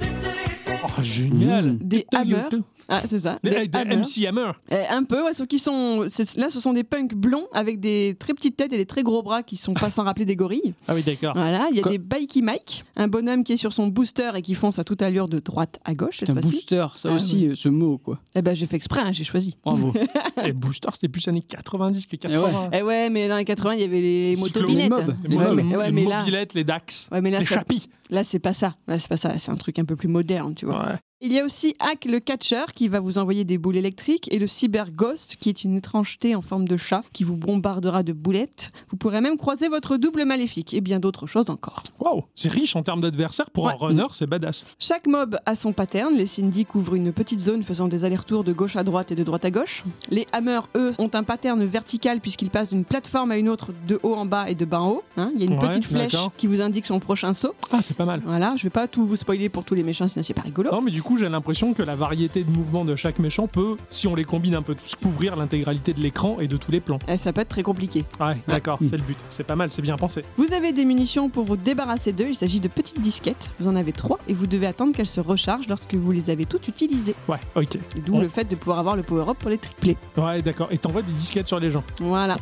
Oh, génial. Des Hammer. Ah, c'est ça. Des, Des des Hammer. MC Hammer. Euh, un peu, ouais, sauf qu'ils sont. Là, ce sont des punks blonds avec des très petites têtes et des très gros bras qui sont pas sans rappeler des gorilles. Ah oui, d'accord. Voilà, il y a Quoi des Bikey Mike, un bonhomme qui est sur son booster et qui fonce à toute allure de droite à gauche cette C'est un booster, ça Ah, aussi, euh, ce mot, quoi. Eh ben, j'ai fait exprès, hein, j'ai choisi. Bravo. <laughs> Et Booster, c'était plus années 90 que 80. Eh ouais, mais dans les 80, il y avait les motobinettes. les Ouais, ouais, mobilettes, les Dax, ouais, mais là, les ça- Chappis. là, c'est pas ça. Là, c'est pas ça. C'est un truc un peu plus moderne, tu vois. Il y a aussi Hack le Catcher qui va vous envoyer des boules électriques et le Cyber Ghost qui est une étrangeté en forme de chat qui vous bombardera de boulettes. Vous pourrez même croiser votre double maléfique et bien d'autres choses encore. Waouh, c'est riche en termes d'adversaires. Pour un runner, c'est badass. Chaque mob a son pattern. Les Cindy couvrent une petite zone faisant des allers-retours de gauche à droite et de droite à gauche. Les Hammers, eux, ont un pattern vertical puisqu'ils passent d'une plateforme à une autre de haut en bas et de bas en haut. hein. Il y a une Ouais, petite flèche qui vous indique son prochain saut. Ah, c'est pas mal. Voilà, je vais pas tout vous spoiler pour tous les méchants sinon c'est pas rigolo. Non, mais du coup, j'ai l'impression que la variété de mouvements de chaque méchant peut, si on les combine un peu tous, couvrir l'intégralité de l'écran et de tous les plans. Eh, ça peut être très compliqué. Ouais, d'accord, c'est le but. C'est pas mal, c'est bien pensé. Vous avez des munitions pour vous débarrasser d'eux. Il s'agit de petites disquettes. Vous en avez trois et vous devez attendre qu'elles se rechargent lorsque vous les avez toutes utilisées. Ouais, ok. D'où Ouais. le fait de pouvoir avoir le power-up pour les tripler. Ouais, d'accord. Et t'envoies des disquettes sur les gens. Voilà,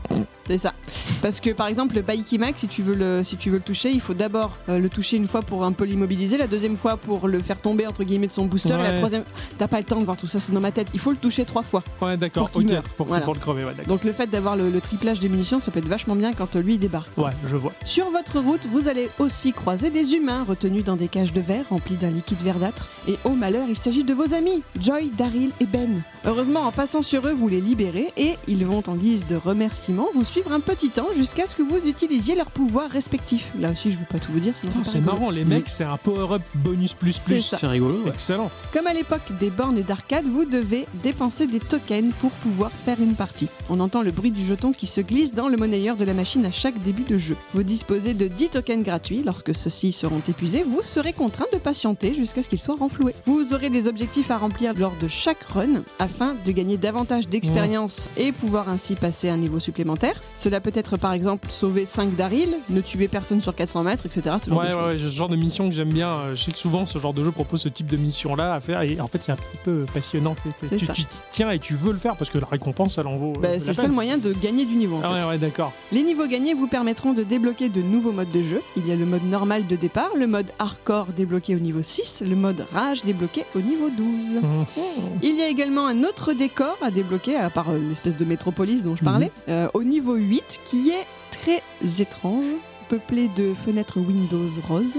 c'est ça. Parce que par exemple, le Baiki Max, si tu veux le, si tu veux le toucher, il faut d'abord euh, le toucher une fois pour un peu l'immobiliser, la deuxième fois pour le faire tomber entre guillemets de son booster, et la troisième, t'as pas le temps de voir tout ça, c'est dans ma tête. Il faut le toucher trois fois. Ouais, d'accord. Pour qu'il ok. meure. Pour, Voilà. pour le crever, ouais. Donc le fait d'avoir le, le triplage des munitions, ça peut être vachement bien quand euh, lui il débarque. Ouais, je vois. Sur votre route, vous allez aussi croiser des humains retenus dans des cages de verre remplis d'un liquide verdâtre. Et au malheur, il s'agit de vos amis, Joy, Daryl et Ben. Heureusement, en passant sur eux, vous les libérez et ils vont en guise de remerciement vous suivre un petit temps jusqu'à ce que vous utilisiez leurs pouvoirs respectifs. Là aussi, je ne vais pas tout vous dire. c'est marrant, les mecs, c'est un power-up bonus plus C'est plus. C'est rigolo, ouais. Excellent. Comme à l'époque des bornes d'arcade, vous devez dépenser des tokens pour pouvoir faire une partie. On entend le bruit du jeton qui se glisse dans le monnayeur de la machine à chaque début de jeu. Vous disposez de 10 tokens gratuits. Lorsque ceux-ci seront épuisés, vous serez contraint de patienter jusqu'à ce qu'ils soient renfloués. Vous aurez des objectifs à remplir lors de chaque run afin de gagner davantage d'expérience et pouvoir ainsi passer à un niveau supplémentaire. Cela peut être par exemple sauver 5 Daryl, ne tuer personne sur 400 mètres, etc. Ce genre de Ouais, choses. ouais, ouais, ce genre de mission que j'aime bien. Euh, Je sais que souvent, ce genre de jeu propose ce type de mission-là à faire. Et en fait, c'est un petit peu passionnant. tu tiens et tu veux le faire parce que la récompense, elle en vaut. euh, Bah, c'est le seul moyen de gagner du niveau. en Ah fait. ouais, ouais, d'accord. Les niveaux gagnés vous permettront de débloquer de nouveaux modes de jeu. Il y a le mode normal de départ, le mode hardcore débloqué au niveau 6, le mode rage débloqué au niveau 12. Mhm. Il y a également un autre décor à débloquer, à part euh, l'espèce de métropolis dont je parlais, euh, au niveau 8, qui est très étrange, peuplé de fenêtres Windows roses.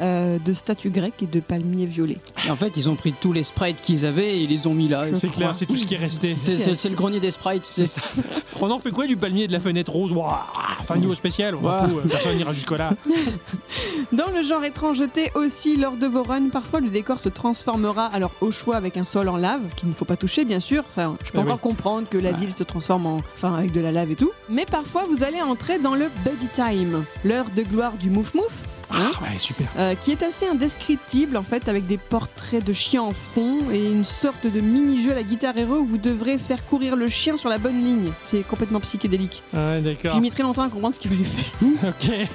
Euh, de statues grecques et de palmiers violets. Et en fait, ils ont pris tous les sprites qu'ils avaient et ils les ont mis là. C'est clair, c'est tout ce qui est resté. C'est le grenier des sprites. C'est ça. <laughs> On en fait quoi du palmier et de la fenêtre rose Ouah, Enfin, niveau spécial, on fout, euh, personne n'ira jusque-là. <laughs> Dans le genre étrangeté aussi, lors de vos runs, parfois le décor se transformera alors au choix avec un sol en lave, qu'il ne faut pas toucher bien sûr, ça je peux Eh encore oui. comprendre que la ville se transforme en... enfin avec de la lave et tout. Mais parfois vous allez entrer dans le Buddy Time, l'heure de gloire du mouf mouf. hein, Ah ouais, super. euh, qui est assez indescriptible en fait avec des portraits de chiens en fond et une sorte de mini-jeu à la guitare héros où vous devrez faire courir le chien sur la bonne ligne. C'est complètement psychédélique. Ouais, J'ai d'accord. mis très longtemps à comprendre ce qu'il fallait faire. <laughs> Ok.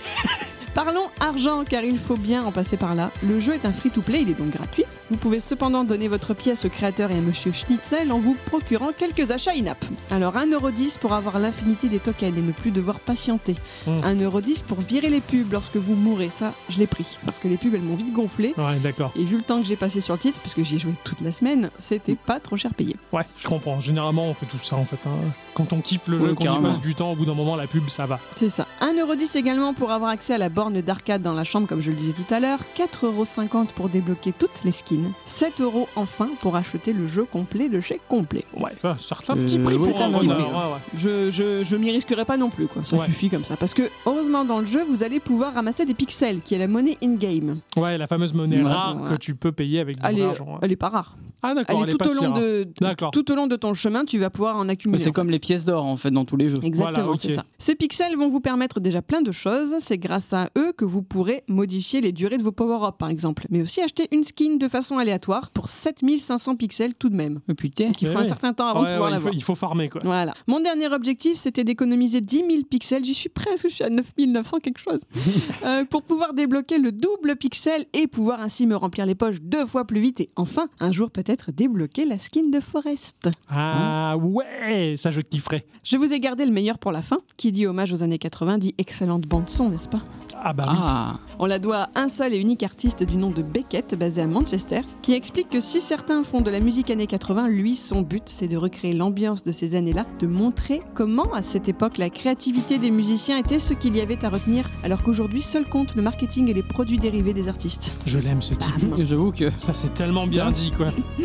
Parlons argent, car il faut bien en passer par là. Le jeu est un free-to-play, il est donc gratuit. Vous pouvez cependant donner votre pièce au créateur et à Monsieur Schnitzel en vous procurant quelques achats in-app. Alors 1,10€ pour avoir l'infinité des tokens et ne plus devoir patienter. Hmm. 1,10€ pour virer les pubs lorsque vous mourrez, ça je l'ai pris. Parce que les pubs elles m'ont vite gonflé. Ouais, d'accord. Et vu le temps que j'ai passé sur le titre, puisque j'y ai joué toute la semaine, c'était pas trop cher payé. Ouais, je comprends. Généralement, on fait tout ça en fait. hein. Quand on kiffe le jeu, Oui, qu'on y passe du temps, au bout d'un moment, la pub, ça va. C'est ça. 1,10€ également pour avoir accès à la borne d'arcade dans la chambre, comme je le disais tout à l'heure. 4,50€ pour débloquer toutes les skins. 7€ enfin pour acheter le jeu complet, le chèque complet. Ouais, enfin, certain Euh, petit prix. pour un un petit prix, ouais. Je, je, je m'y risquerai pas non plus, quoi. Ça Ouais. suffit comme ça. Parce que, heureusement, dans le jeu, vous allez pouvoir ramasser des pixels, qui est la monnaie in-game. Ouais, la fameuse monnaie Ouais. rare que tu peux payer avec de Elle, est- l'argent. ouais. elle est pas rare. Ah Elle d'accord, est elle est tout pas au, si long rare. de, D'accord. tout au long de ton chemin, tu vas pouvoir en accumuler. C'est en comme fait. les pièces d'or en fait dans tous les jeux. Exactement, Voilà, ok. c'est ça. Ces pixels vont vous permettre déjà plein de choses. C'est grâce à eux que vous pourrez modifier les durées de vos power-ups, par exemple. Mais aussi acheter une skin de façon aléatoire pour 7500 pixels tout de même. Oh, putain. Donc il Eh faut un oui. certain temps avant Ouais, de pouvoir ouais, il, faut, l'avoir. il faut farmer quoi. Voilà. Mon dernier objectif, c'était d'économiser 10 000 pixels. J'y suis presque, je suis à 9900 quelque chose. <laughs> Euh, pour pouvoir débloquer le double pixel et pouvoir ainsi me remplir les poches deux fois plus vite. Et enfin, un jour peut-être débloquer la skin de Forest. Ah ouais, ça je kifferais. Je vous ai gardé le meilleur pour la fin. Qui dit hommage aux années 80 dit excellente bande-son, n'est-ce pas? Ah bah oui. Ah, On la doit à un seul et unique artiste du nom de Beckett, basé à Manchester, qui explique que si certains font de la musique années 80, lui, son but, c'est de recréer l'ambiance de ces années-là, de montrer comment, à cette époque, la créativité des musiciens était ce qu'il y avait à retenir, alors qu'aujourd'hui, seul compte le marketing et les produits dérivés des artistes. Je l'aime ce type. j'avoue que. Ça c'est tellement bien dit quoi. <laughs>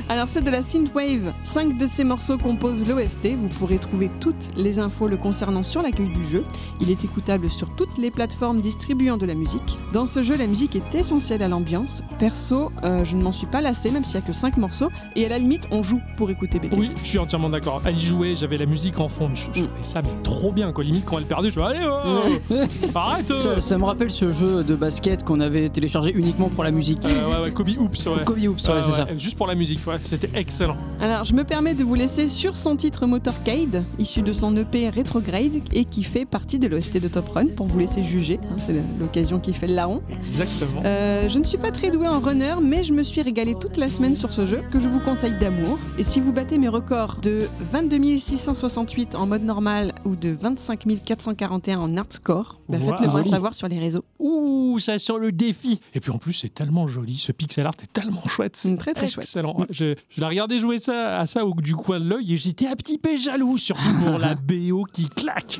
Alors c'est de la synthwave. Cinq de ces morceaux composent l'OST. Vous pourrez trouver toutes les infos le concernant sur l'accueil du jeu. Il est écoutable sur toutes les plateformes distribuant de la musique. Dans ce jeu, la musique est essentielle à l'ambiance. Perso, euh, je ne m'en suis pas lassé, même s'il n'y a que 5 morceaux. Et à la limite, on joue pour écouter Beckett. Oui, je suis entièrement d'accord. Elle y jouait, j'avais la musique en fond, mais je, je Mm. trouvais ça mais trop bien quoi. Limite quand elle perdait, je suis allez oh, <laughs> arrête. euh. Ça, ça me rappelle ce jeu de basket qu'on avait téléchargé uniquement pour la musique. Euh, ouais ouais, Kobe Oops ouais. Kobe Hoops, ouais, Ouais, c'est ouais, ça. Juste pour la musique, ouais, c'était excellent. Alors, je me permets de vous laisser sur son titre Motorcade, issu de son EP Retrograde et qui fait partie de l'OST de Top Run, pour vous laisser juger. hein, c'est l'occasion qui fait le larron. Exactement. Euh, je ne suis pas très doué en runner, mais je me suis régalé toute la semaine sur ce jeu que je vous conseille d'amour. Et si vous battez mes records de 22 668 en mode normal ou de 25 441 en hardcore, bah faites-le moi savoir sur les réseaux. Ouh, ça sent le défi. Et puis en plus, c'est tellement joli, ce pixel art est tellement chouette. Mm, très, très chouette. Excellent. Je la regardais jouer ça à ça au du coin de l'œil et j'étais un petit peu jaloux, surtout pour la <laughs> BO qui claque.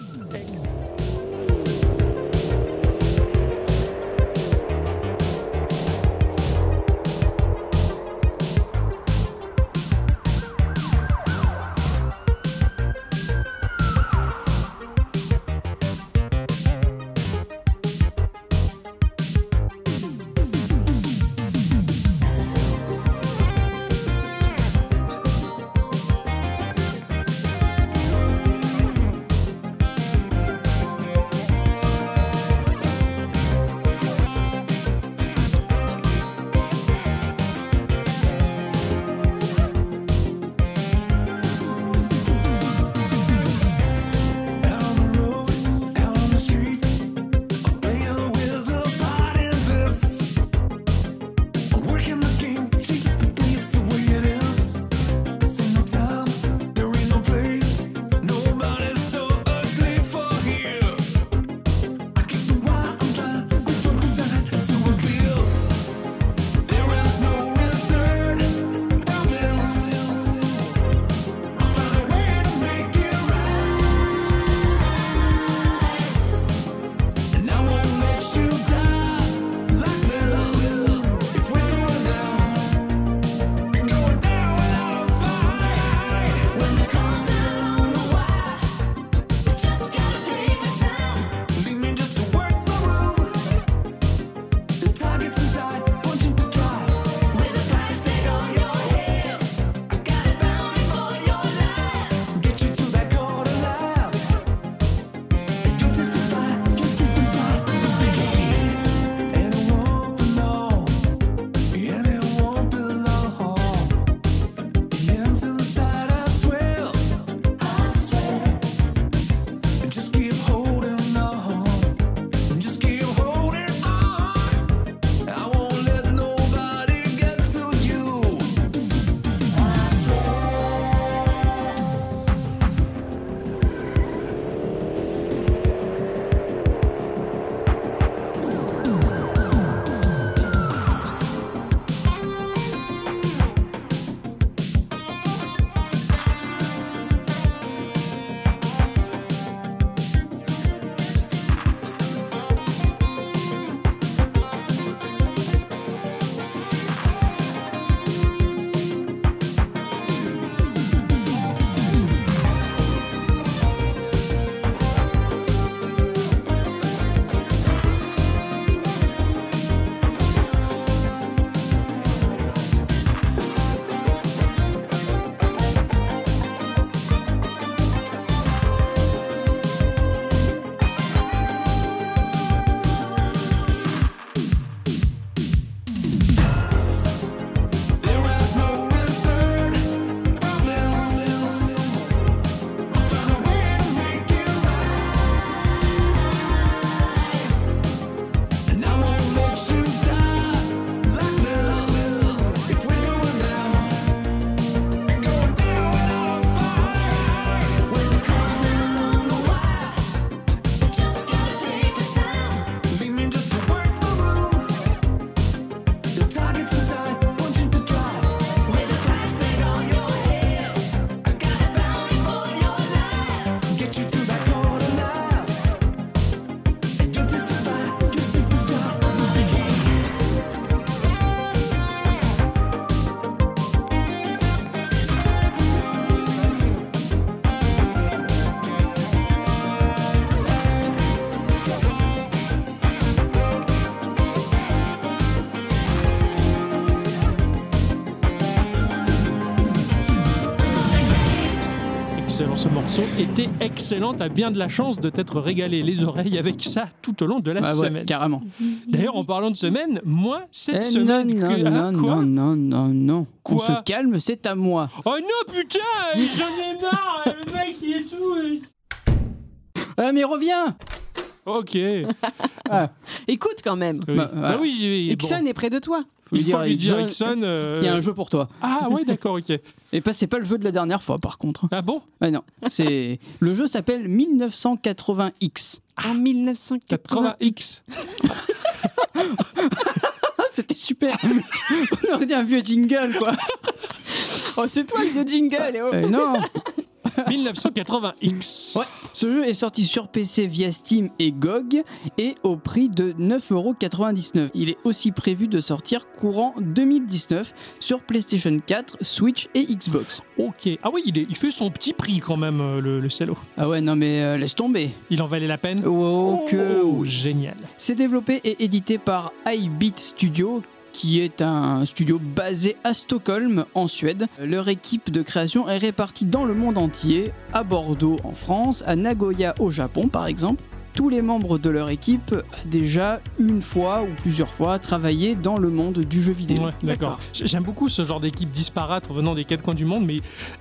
Était excellent. T'as bien de la chance de t'être régalé les oreilles avec ça tout au long de la Ah ouais, semaine. carrément. D'ailleurs, en parlant de semaine, moi, cette Eh, semaine. non, que- non, Ah, non, non, non, non, non. On Quoi se calme, c'est à moi. Oh non, putain J'en ai marre Le mec, il est tout. Ah, mais reviens Ok. <laughs> Écoute quand même. Oui. Bah, Bah, voilà. oui, oui, bon. Ixon est près de toi. Faut Il lui faut dire, lui dire, Ixon, Ixon. euh, Il y a un jeu pour toi. Ah, ouais, d'accord, ok. <laughs> Et pas, c'est pas le jeu de la dernière fois, par contre. Ah bon? Ah non, c'est <laughs> le jeu s'appelle 1980X. En 1980. 80X. Ah, c'était super. On aurait dit un vieux jingle, quoi. Oh, c'est toi le vieux jingle. eh oh. Euh, non. 1980X. Ouais. Ce jeu est sorti sur PC via Steam et GOG et au prix de 9,99€. Il est aussi prévu de sortir courant 2019 sur PlayStation 4, Switch et Xbox. Ok. Ah oui, il, est- il fait son petit prix quand même, euh, le, le cello. Ah ouais, non mais euh, laisse tomber. Il en valait la peine Oh, que Oh, génial. C'est développé et édité par iBeat Studio qui est un studio basé à Stockholm en Suède. Leur équipe de création est répartie dans le monde entier, à Bordeaux en France, à Nagoya au Japon par exemple. Tous les membres de leur équipe ont déjà une fois ou plusieurs fois travaillé dans le monde du jeu vidéo. Ouais, d'accord. J- J'aime beaucoup ce genre d'équipe disparate venant des quatre coins du monde, mais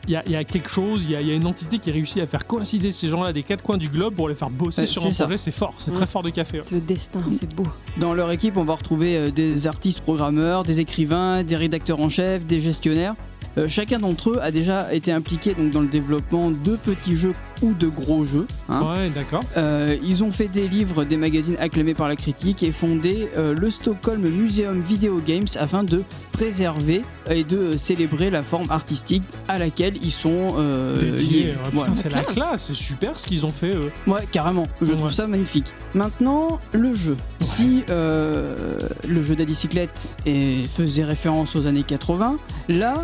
il y a, y a quelque chose, il y a, y a une entité qui réussit à faire coïncider ces gens-là des quatre coins du globe pour les faire bosser sur c'est un ça. projet. C'est fort, c'est Ouais. très fort de café. ouais. Le destin, c'est beau. Dans leur équipe, on va retrouver euh, des artistes programmeurs, des écrivains, des rédacteurs en chef, des gestionnaires. Euh, chacun d'entre eux a déjà été impliqué donc, dans le développement de petits jeux ou de gros jeux. hein. Ouais, d'accord. Euh, ils ont fait des livres, des magazines acclamés par la critique et fondé euh, le Stockholm Museum Video Games afin de préserver et de célébrer la forme artistique à laquelle ils sont Dédié. liés. ouais, putain, Voilà. c'est la classe, c'est super ce qu'ils ont fait. eux. Ouais, carrément. Je trouve ça magnifique. Maintenant, le jeu. Si le jeu d'Adicyclette et faisait référence aux années 80, là,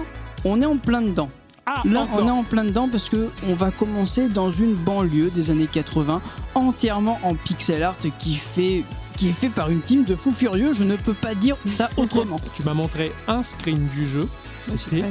on est en plein dedans. Ah, Là, encore. on est en plein dedans parce que on va commencer dans une banlieue des années 80, entièrement en pixel art, qui fait qui est fait par une team de fous furieux. Je ne peux pas dire ça <laughs> autrement. Tu m'as montré un screen du jeu, c'était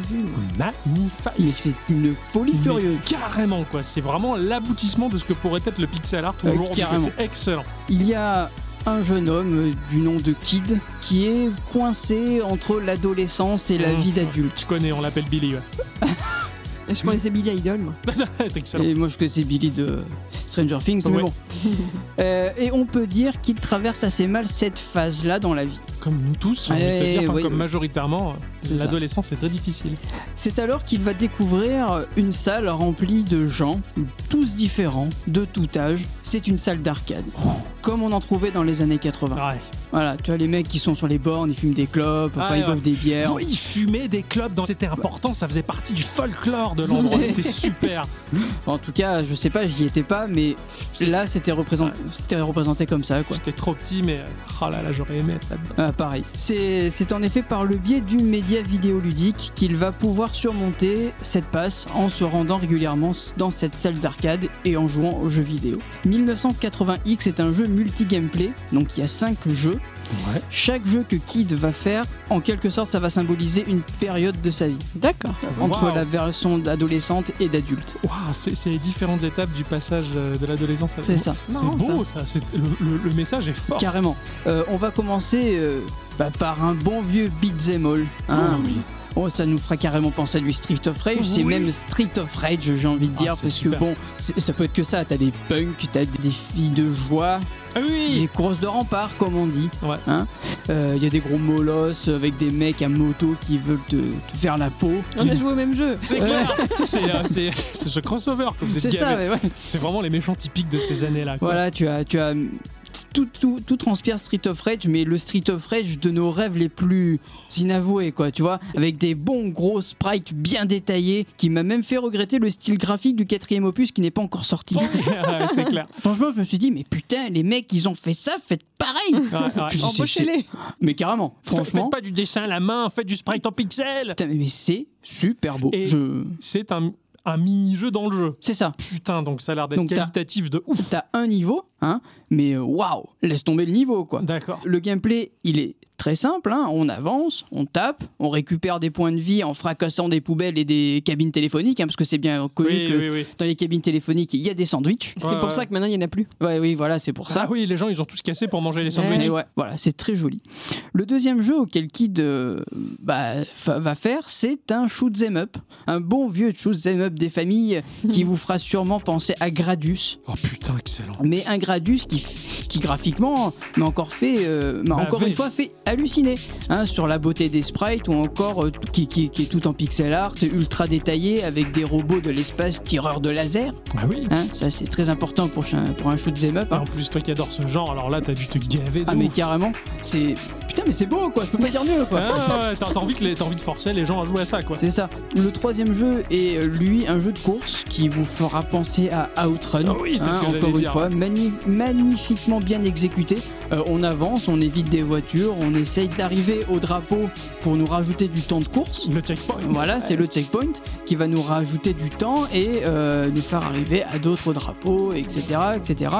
magnifique. Mais c'est une folie Mais furieuse. Carrément quoi, c'est vraiment l'aboutissement de ce que pourrait être le pixel art aujourd'hui. carrément. c'est excellent. Il y a un jeune homme du nom de Kid qui est coincé entre l'adolescence et la Mmh. vie d'adulte. Tu connais, on l'appelle Billy. Ouais. <laughs> Je connaissais Billy Idol, moi. <laughs> Et moi je connaissais Billy de Stranger Things, mais Ouais. bon. <laughs> Euh, et on peut dire qu'il traverse assez mal cette phase-là dans la vie. Comme nous tous, j'ai envie de te dire, enfin, oui, comme oui. majoritairement, l'adolescence c'est très difficile. C'est alors qu'il va découvrir une salle remplie de gens, tous différents, de tout âge. C'est une salle d'arcade, comme on en trouvait dans les années 80. Ouais. Voilà, tu vois les mecs qui sont sur les bornes, ils fument des clopes, enfin Ah, ils ouais. boivent des bières. Oui, ils fumaient des clubs, dans... c'était important, ça faisait partie du folklore de l'endroit, c'était super. <laughs> En tout cas, je sais pas, j'y étais pas, mais là c'était représenté, c'était représenté comme ça, quoi. J'étais trop petit, mais oh là là, j'aurais aimé être là-dedans. Ah, pareil. C'est en effet par le biais du média vidéoludique qu'il va pouvoir surmonter cette passe en se rendant régulièrement dans cette salle d'arcade et en jouant aux jeux vidéo. 1980X est un jeu multi-gameplay, donc il y a 5 jeux. Ouais. Chaque jeu que Kid va faire, en quelque sorte, ça va symboliser une période de sa vie, D'accord. entre la version d'adolescente et d'adulte. Waouh, c'est les différentes étapes du passage euh, de l'adolescence à C'est ça. C'est beau ça, c'est- le, le- le message est fort. Carrément. Euh, on va commencer euh, bah, par un bon vieux beat'em all. hein. oui. Oh, ça nous fera carrément penser à du Street of Rage. C'est même Street of Rage, j'ai envie de Ah, dire, parce super. que bon, ça peut être que ça. T'as des punks, t'as des filles de joie, Ah oui des courses de rempart, comme on dit. Ouais. Hein Euh, Il y a des gros molosses avec des mecs à moto qui veulent te, te faire la peau. On a joué au même jeu. C'est clair <laughs> C'est euh, c'est- c'est ce crossover que vous êtes C'est ça, ouais. C'est vraiment les méchants typiques de ces années-là. Voilà, tu as, tu as tout, tout, tout transpire Street of Rage, mais le Street of Rage de nos rêves les plus inavoués, quoi, tu vois, avec des bons gros sprites bien détaillés, qui m'a même fait regretter le style graphique du quatrième opus qui n'est pas encore sorti. <laughs> Ouais, c'est clair. Franchement, je me suis dit, mais putain, les mecs, ils ont fait ça, faites pareil. Ouais, ouais. Embauchez-les. Mais carrément, franchement, Faites pas du dessin à la main, faites du sprite en pixel putain, mais c'est super beau. Et- Je... C'est un, un mini-jeu dans le jeu. C'est ça. Putain, donc ça a l'air d'être qualitatif de ouf. T'as un niveau, hein, mais euh, waouh, laisse tomber le niveau, quoi. D'accord. Le gameplay, il est très simple, hein, on avance, on tape, on récupère des points de vie en fracassant des poubelles et des cabines téléphoniques, hein, parce que c'est bien connu Oui, que oui, oui. dans les cabines téléphoniques, il y a des sandwichs. C'est pour ouais. ça que maintenant il n'y en a plus. Ouais, oui, voilà, c'est pour ça. Ah oui, les gens, ils ont tous cassé pour manger les sandwichs. Ouais, voilà, c'est très joli. Le deuxième jeu auquel Kid euh, bah, va faire, c'est un shoot 'em up, un bon vieux shoot 'em up des familles qui <laughs> vous fera sûrement penser à Gradus, Oh putain, excellent. mais un Gradus qui, qui graphiquement m'a encore fait, euh, m'a Bah, encore une fois fait halluciner hein, sur la beauté des sprites ou encore euh, qui, qui- qui est tout en pixel art, ultra détaillé avec des robots de l'espace tireurs de laser. Ah oui. hein, ça c'est très important pour, un- pour un shoot 'em up. Hein. en plus, toi qui adores ce genre, alors là, t'as dû te gaver de Ah mais carrément, c'est putain mais c'est beau quoi, je peux pas dire mieux quoi. Ah, ouais, t'as t'as envie, que les- t'as envie de forcer les gens à jouer à ça, quoi. C'est ça. Le troisième jeu est euh, lui un jeu de course qui vous fera penser à Outrun. Ah oui, c'est ce que j'allais encore une dire. fois, mani- magnifiquement bien exécuté. Euh, on avance, on évite des voitures, on essaye d'arriver au drapeau pour nous rajouter du temps de course. Le checkpoint. Voilà, c'est le checkpoint qui va nous rajouter du temps et euh, nous faire arriver à d'autres drapeaux, etc., etc.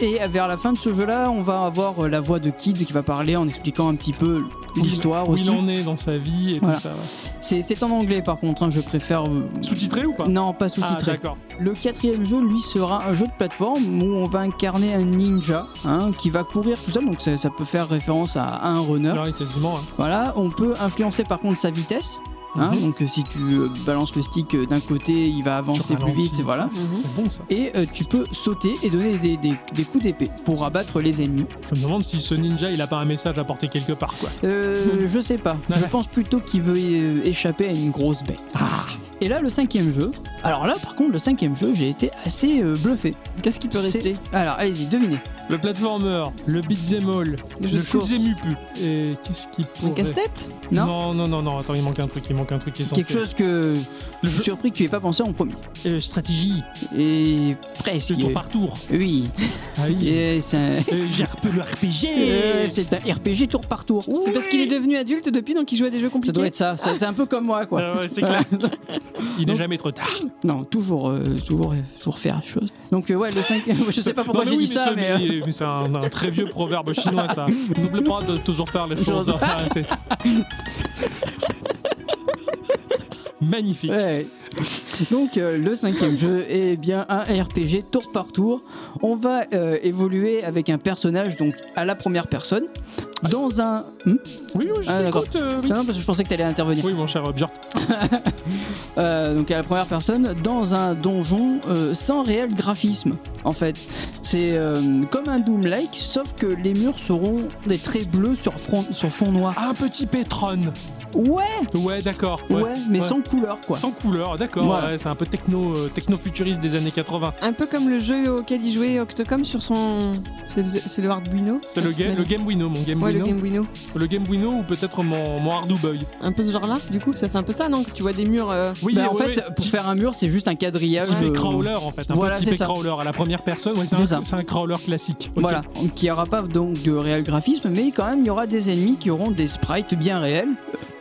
Et vers la fin de ce jeu-là, on va avoir euh, la voix de Kid qui va parler en expliquant un petit peu l'histoire Où aussi. il en est dans sa vie et Voilà. tout ça. ouais. C'est en anglais par contre, hein, je préfère. euh, Sous-titré ou pas? Non, pas Ah, sous-titré. d'accord. Le quatrième jeu, lui, sera un jeu de plateforme où on va incarner un ninja hein, qui va courir tout seul, donc ça, ça peut faire référence à, à un runner. Ouais, quasiment. hein. Voilà, on peut influencer par contre sa vitesse. Hein, Mhm. Donc euh, si tu euh, balances le stick euh, d'un côté, il va avancer plus vite, voilà. C'est bon ça. Et euh, tu peux sauter et donner des, des- des coups d'épée pour abattre les ennemis. Je me demande si ce ninja il a pas un message à porter quelque part quoi. Euh, <laughs> je sais pas. Je pense plutôt qu'il veut échapper à une grosse bête. Et là, le cinquième jeu. Alors là, par contre, le cinquième jeu, j'ai été assez euh, bluffé. Qu'est-ce qui peut rester? Alors, allez-y, devinez. Le platformer, le beat'em all, Le le shoot'em up. Et qu'est-ce qui Un pourrait... casse-tête Non. non, non, non, non, attends, il manque un truc, il manque un truc essentiel. Quelque chose que je suis surpris que tu aies pas pensé en premier. Euh, stratégie, Et presque. c'est tour par tour. Oui. Ah oui. Et c'est un... Euh, J'ai un peu le RPG. Euh, c'est un RPG tour par tour. C'est parce qu'il est devenu adulte depuis, donc il joue à des jeux compliqués. Ça doit être ça. C'est un peu comme moi, quoi. Ah ouais, c'est clair. <laughs> Il n'est jamais trop tard. Non, toujours, euh, toujours, euh, toujours faire les choses. Donc euh, ouais, le cinquième. <laughs> je sais pas pourquoi j'ai dit ça, mais, mais. mais- mais c'est un, un très vieux proverbe chinois, ça. <laughs> N'oublie pas de toujours faire les choses. <laughs> Magnifique. Ouais. Donc euh, le cinquième jeu est bien un RPG tour par tour. On va euh, évoluer avec un personnage donc à la première personne dans un. Hmm Oui, oui, je Ah, t'écoute. euh, oui. non, non, parce que je pensais que tu allais intervenir. Oui, mon cher Björk. <laughs> Euh, donc à la première personne dans un donjon sans réel graphisme. En fait, c'est comme un Doom-like, sauf que les murs seront des traits bleus sur, front, sur fond noir. Un petit Petron. Ouais, Ouais, d'accord. ouais, mais ouais. sans couleur quoi. Sans couleur, d'accord. Voilà. ouais, c'est un peu techno, euh, techno-futuriste des années 80. Un peu comme le jeu auquel il jouait Octocom sur son. C'est le Arduino C'est le, ga- le Game Wino, mon Game Ouais, le Wino. Game Wino. Le Game Wino ou peut-être mon, mon Boy. Un peu ce genre-là, du coup, ça fait un peu ça, non Que tu vois des murs. euh, Oui, Bah, en fait, ouais, pour type- faire un mur, c'est juste un quadrillage. typé euh, crawler en fait, un voilà, peu ça. crawler à la première personne. Ouais, c'est C'est un, ça. c'est un crawler classique. Voilà, qui aura pas donc de réel graphisme, mais quand même il y aura des ennemis qui auront des sprites bien réels.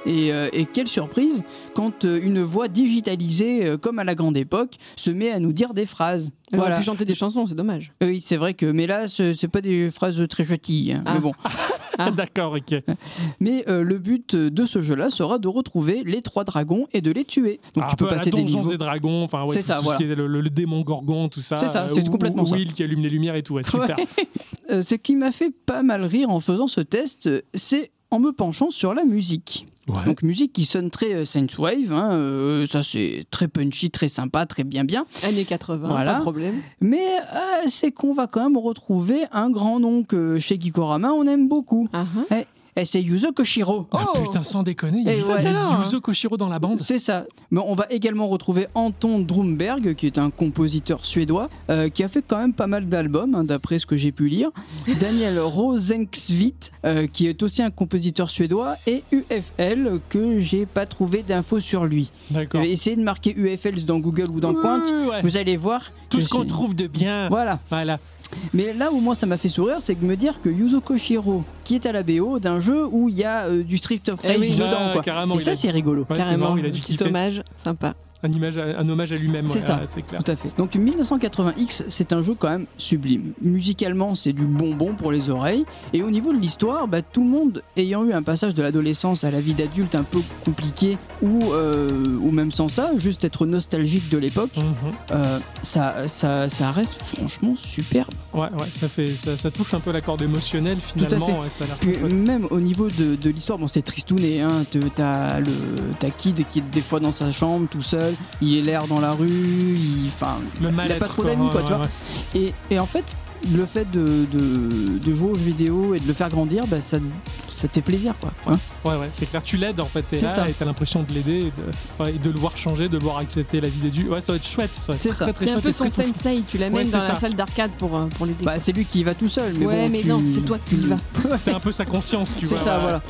Et, euh, et quelle surprise quand euh, une voix digitalisée, euh, comme à la grande époque, se met à nous dire des phrases. Aurait Voilà. pu chanter des chansons, c'est dommage. Oui, c'est vrai que, mais là, ce- c'est pas des phrases très gentilles. hein, Ah. Mais bon. <laughs> Ah, d'accord, ok. <laughs> Mais euh, le but de ce jeu-là sera de retrouver les trois dragons et de les tuer. Donc Ah, tu peux la passer des niveaux. et Dragons, enfin ouais, C'est ça, tout voilà. ce qui est le, le- le démon gorgon, tout ça. C'est ça, c'est complètement ou ça. Will qui allume les lumières et tout, ouais, super. <laughs> Ce qui m'a fait pas mal rire en faisant ce test, c'est en me penchant sur la musique. Ouais. Donc musique qui sonne très euh, synthwave, hein, euh, ça c'est très punchy, très sympa, très bien bien. Années 80, Voilà. pas de problème. Mais euh, c'est qu'on va quand même retrouver un grand nom que chez Gikorama on aime beaucoup. Ah, ah. Et c'est Yuzo Koshiro. Ah Oh. putain, sans déconner, il y Eh a ouais. Yuzo Koshiro dans la bande. C'est ça. Mais on va également retrouver Anton Drumberg, qui est un compositeur suédois, euh, qui a fait quand même pas mal d'albums, hein, d'après ce que j'ai pu lire. <laughs> Daniel Rosenqvist, euh, qui est aussi un compositeur suédois, et UFL, que j'ai pas trouvé d'infos sur lui. D'accord. Essayez de marquer UFL dans Google ou dans Quant, ouais. vous allez voir. Tout ce qu'on trouve de bien. Voilà. Voilà. Mais là où moi ça m'a fait sourire, c'est de me dire que Yuzo Koshiro, qui est à la BO d'un jeu où il y a euh, du Street of Eh Rage oui. dedans, Ah, quoi. carrément, Et ça a- c'est rigolo. Ouais, Carrément, marrant, il a un dû petit kiffer. hommage, sympa. Un, image à- un hommage à lui-même. C'est ouais, ça. ouais, c'est clair. Tout à fait. Donc 1980X, c'est un jeu quand même sublime. Musicalement, c'est du bonbon pour les oreilles. Et au niveau de l'histoire, bah, tout le monde ayant eu un passage de l'adolescence à la vie d'adulte un peu compliqué, ou, euh, ou même sans ça, juste être nostalgique de l'époque, Mhm. euh, ça, ça, ça reste franchement superbe. Ouais, ouais, ça, fait, ça, ça touche un peu la corde émotionnelle finalement. fait. ouais, ça a l'air Puis même au niveau de, de l'histoire, bon c'est tristouné, hein, t'as Kid qui est des fois dans sa chambre tout seul, il est l'air dans la rue, il, enfin, Le il a pas trop d'amis quoi, ouais, tu vois. ouais. Et, et en fait, le fait de, de, de jouer aux jeux vidéo et de le faire grandir, bah, ça, ça te fait plaisir quoi. hein. Ouais, ouais, c'est clair. Tu l'aides en fait. T'es C'est là ça. et t'as l'impression de l'aider et de, ouais, et de le voir changer, de le voir accepter la vie des dieux. Ouais, ça va être chouette. Ça va être C'est très, ça. très un chouette peu son très sensei, tu l'amènes Ouais, dans la salle d'arcade pour, euh, pour l'aider. Bah, c'est lui qui y va tout seul, mais Ouais, bon, mais tu- non, c'est toi qui y vas. <laughs> T'es un peu sa conscience, tu vois. C'est ça, voilà.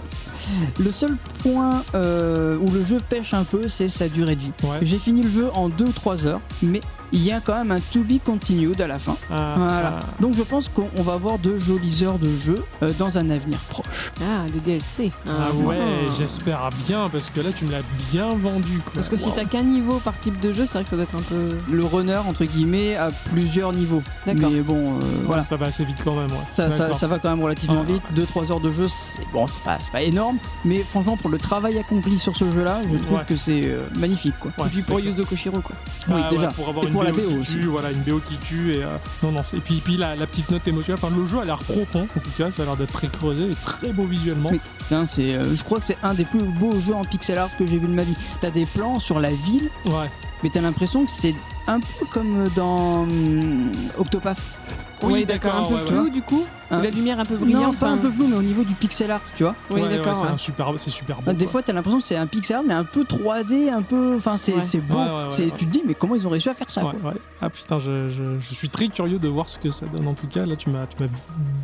Le seul point euh, où le jeu pêche un peu, c'est sa durée de vie. Ouais. J'ai fini le jeu en 2 ou 3 heures, mais il y a quand même un to be continued à la fin. Ah, Voilà. ah. Donc je pense qu'on on va avoir de jolies heures de jeu euh, dans un avenir proche. Ah, des DLC. Ah ouais, j'espère bien parce que là tu me l'as bien vendu. Quoi. Parce que si Wow. t'as qu'un niveau par type de jeu, c'est vrai que ça doit être un peu. Le runner, entre guillemets, a plusieurs niveaux. D'accord. Mais bon, euh, Ouais, voilà. ça va assez vite quand même. Ouais. Ça, ça, D'accord. ça va quand même relativement Ah. vite. 2-3 heures de jeu, c'est bon, c'est pas, c'est pas énorme, mais franchement, pour le travail accompli sur ce jeu-là, je trouve Ouais. que c'est euh, magnifique. Quoi. Ouais, Et puis pour. Yuzo Koshiro, quoi. Oui, Ah, déjà. ouais, pour avoir Et une pour la BO, BO qui aussi. tue, voilà, une BO qui tue et euh, non non, et puis puis la, la petite note émotionnelle. Enfin, le jeu a l'air profond. En tout cas, ça a l'air d'être très creusé et très beau visuellement. Oui. Hein, c'est, euh, je crois que c'est un des plus beaux jeux en pixel art que j'ai vu de ma vie. T'as des plans sur la ville, Ouais. mais t'as l'impression que c'est un peu comme dans hum, Octopath. Oui, Ouais, d'accord. Un peu ouais, flou, ouais. du coup. Hein La lumière un peu Non, brillante. pas un enfin- peu flou, mais au niveau du pixel art, tu vois. Oui, Ouais, ouais, d'accord. c'est super, c'est super beau. Ah, Des quoi. fois, t'as l'impression que c'est un pixel art, mais un peu 3D, un peu. Enfin, c'est beau. Ouais, ouais, ouais, c'est, ouais. Tu te dis, mais comment ils ont réussi à faire ça Ouais, quoi? ouais. Ah putain, je, je- je suis très curieux de voir ce que ça donne. En tout cas, là, tu m'as, tu m'as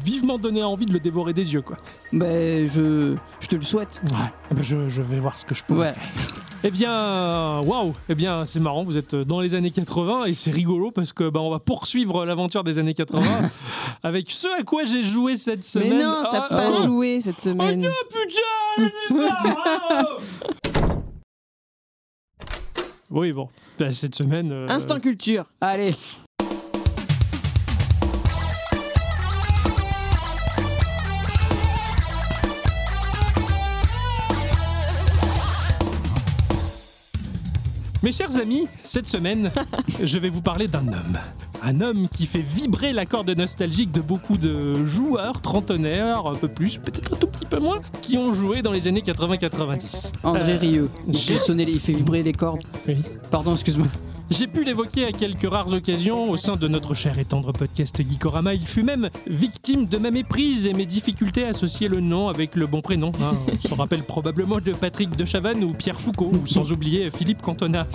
vivement donné envie de le dévorer des yeux, quoi. Ben, je, je te le souhaite. Ouais. Ben, je, je vais voir ce que je peux Ouais. faire. Eh bien, waouh Eh bien, c'est marrant, vous êtes dans les années 80 et c'est rigolo parce que bah, on va poursuivre l'aventure des années 80 <laughs> avec ce à quoi j'ai joué cette Mais semaine. non, t'as Ah, pas oh, joué cette semaine. putain <laughs> Oui, bon, Bah, cette semaine. euh, Instant culture. Allez, Mes chers amis, cette semaine, je vais vous parler d'un homme. Un homme qui fait vibrer la corde nostalgique de beaucoup de joueurs trentenaires, un peu plus, peut-être un tout petit peu moins, qui ont joué dans les années 80-90. André Euh, Rieu. Il j'ai- fait sonner, les- il fait vibrer les cordes. Oui. Pardon, excuse-moi. J'ai pu l'évoquer à quelques rares occasions au sein de notre cher et tendre podcast Geekorama. Il fut même victime de ma méprise et mes difficultés à associer le nom avec le bon prénom. hein. <laughs> On se rappelle probablement de Patrick de Chavannes ou Pierre Foucault, ou sans oublier Philippe Cantona.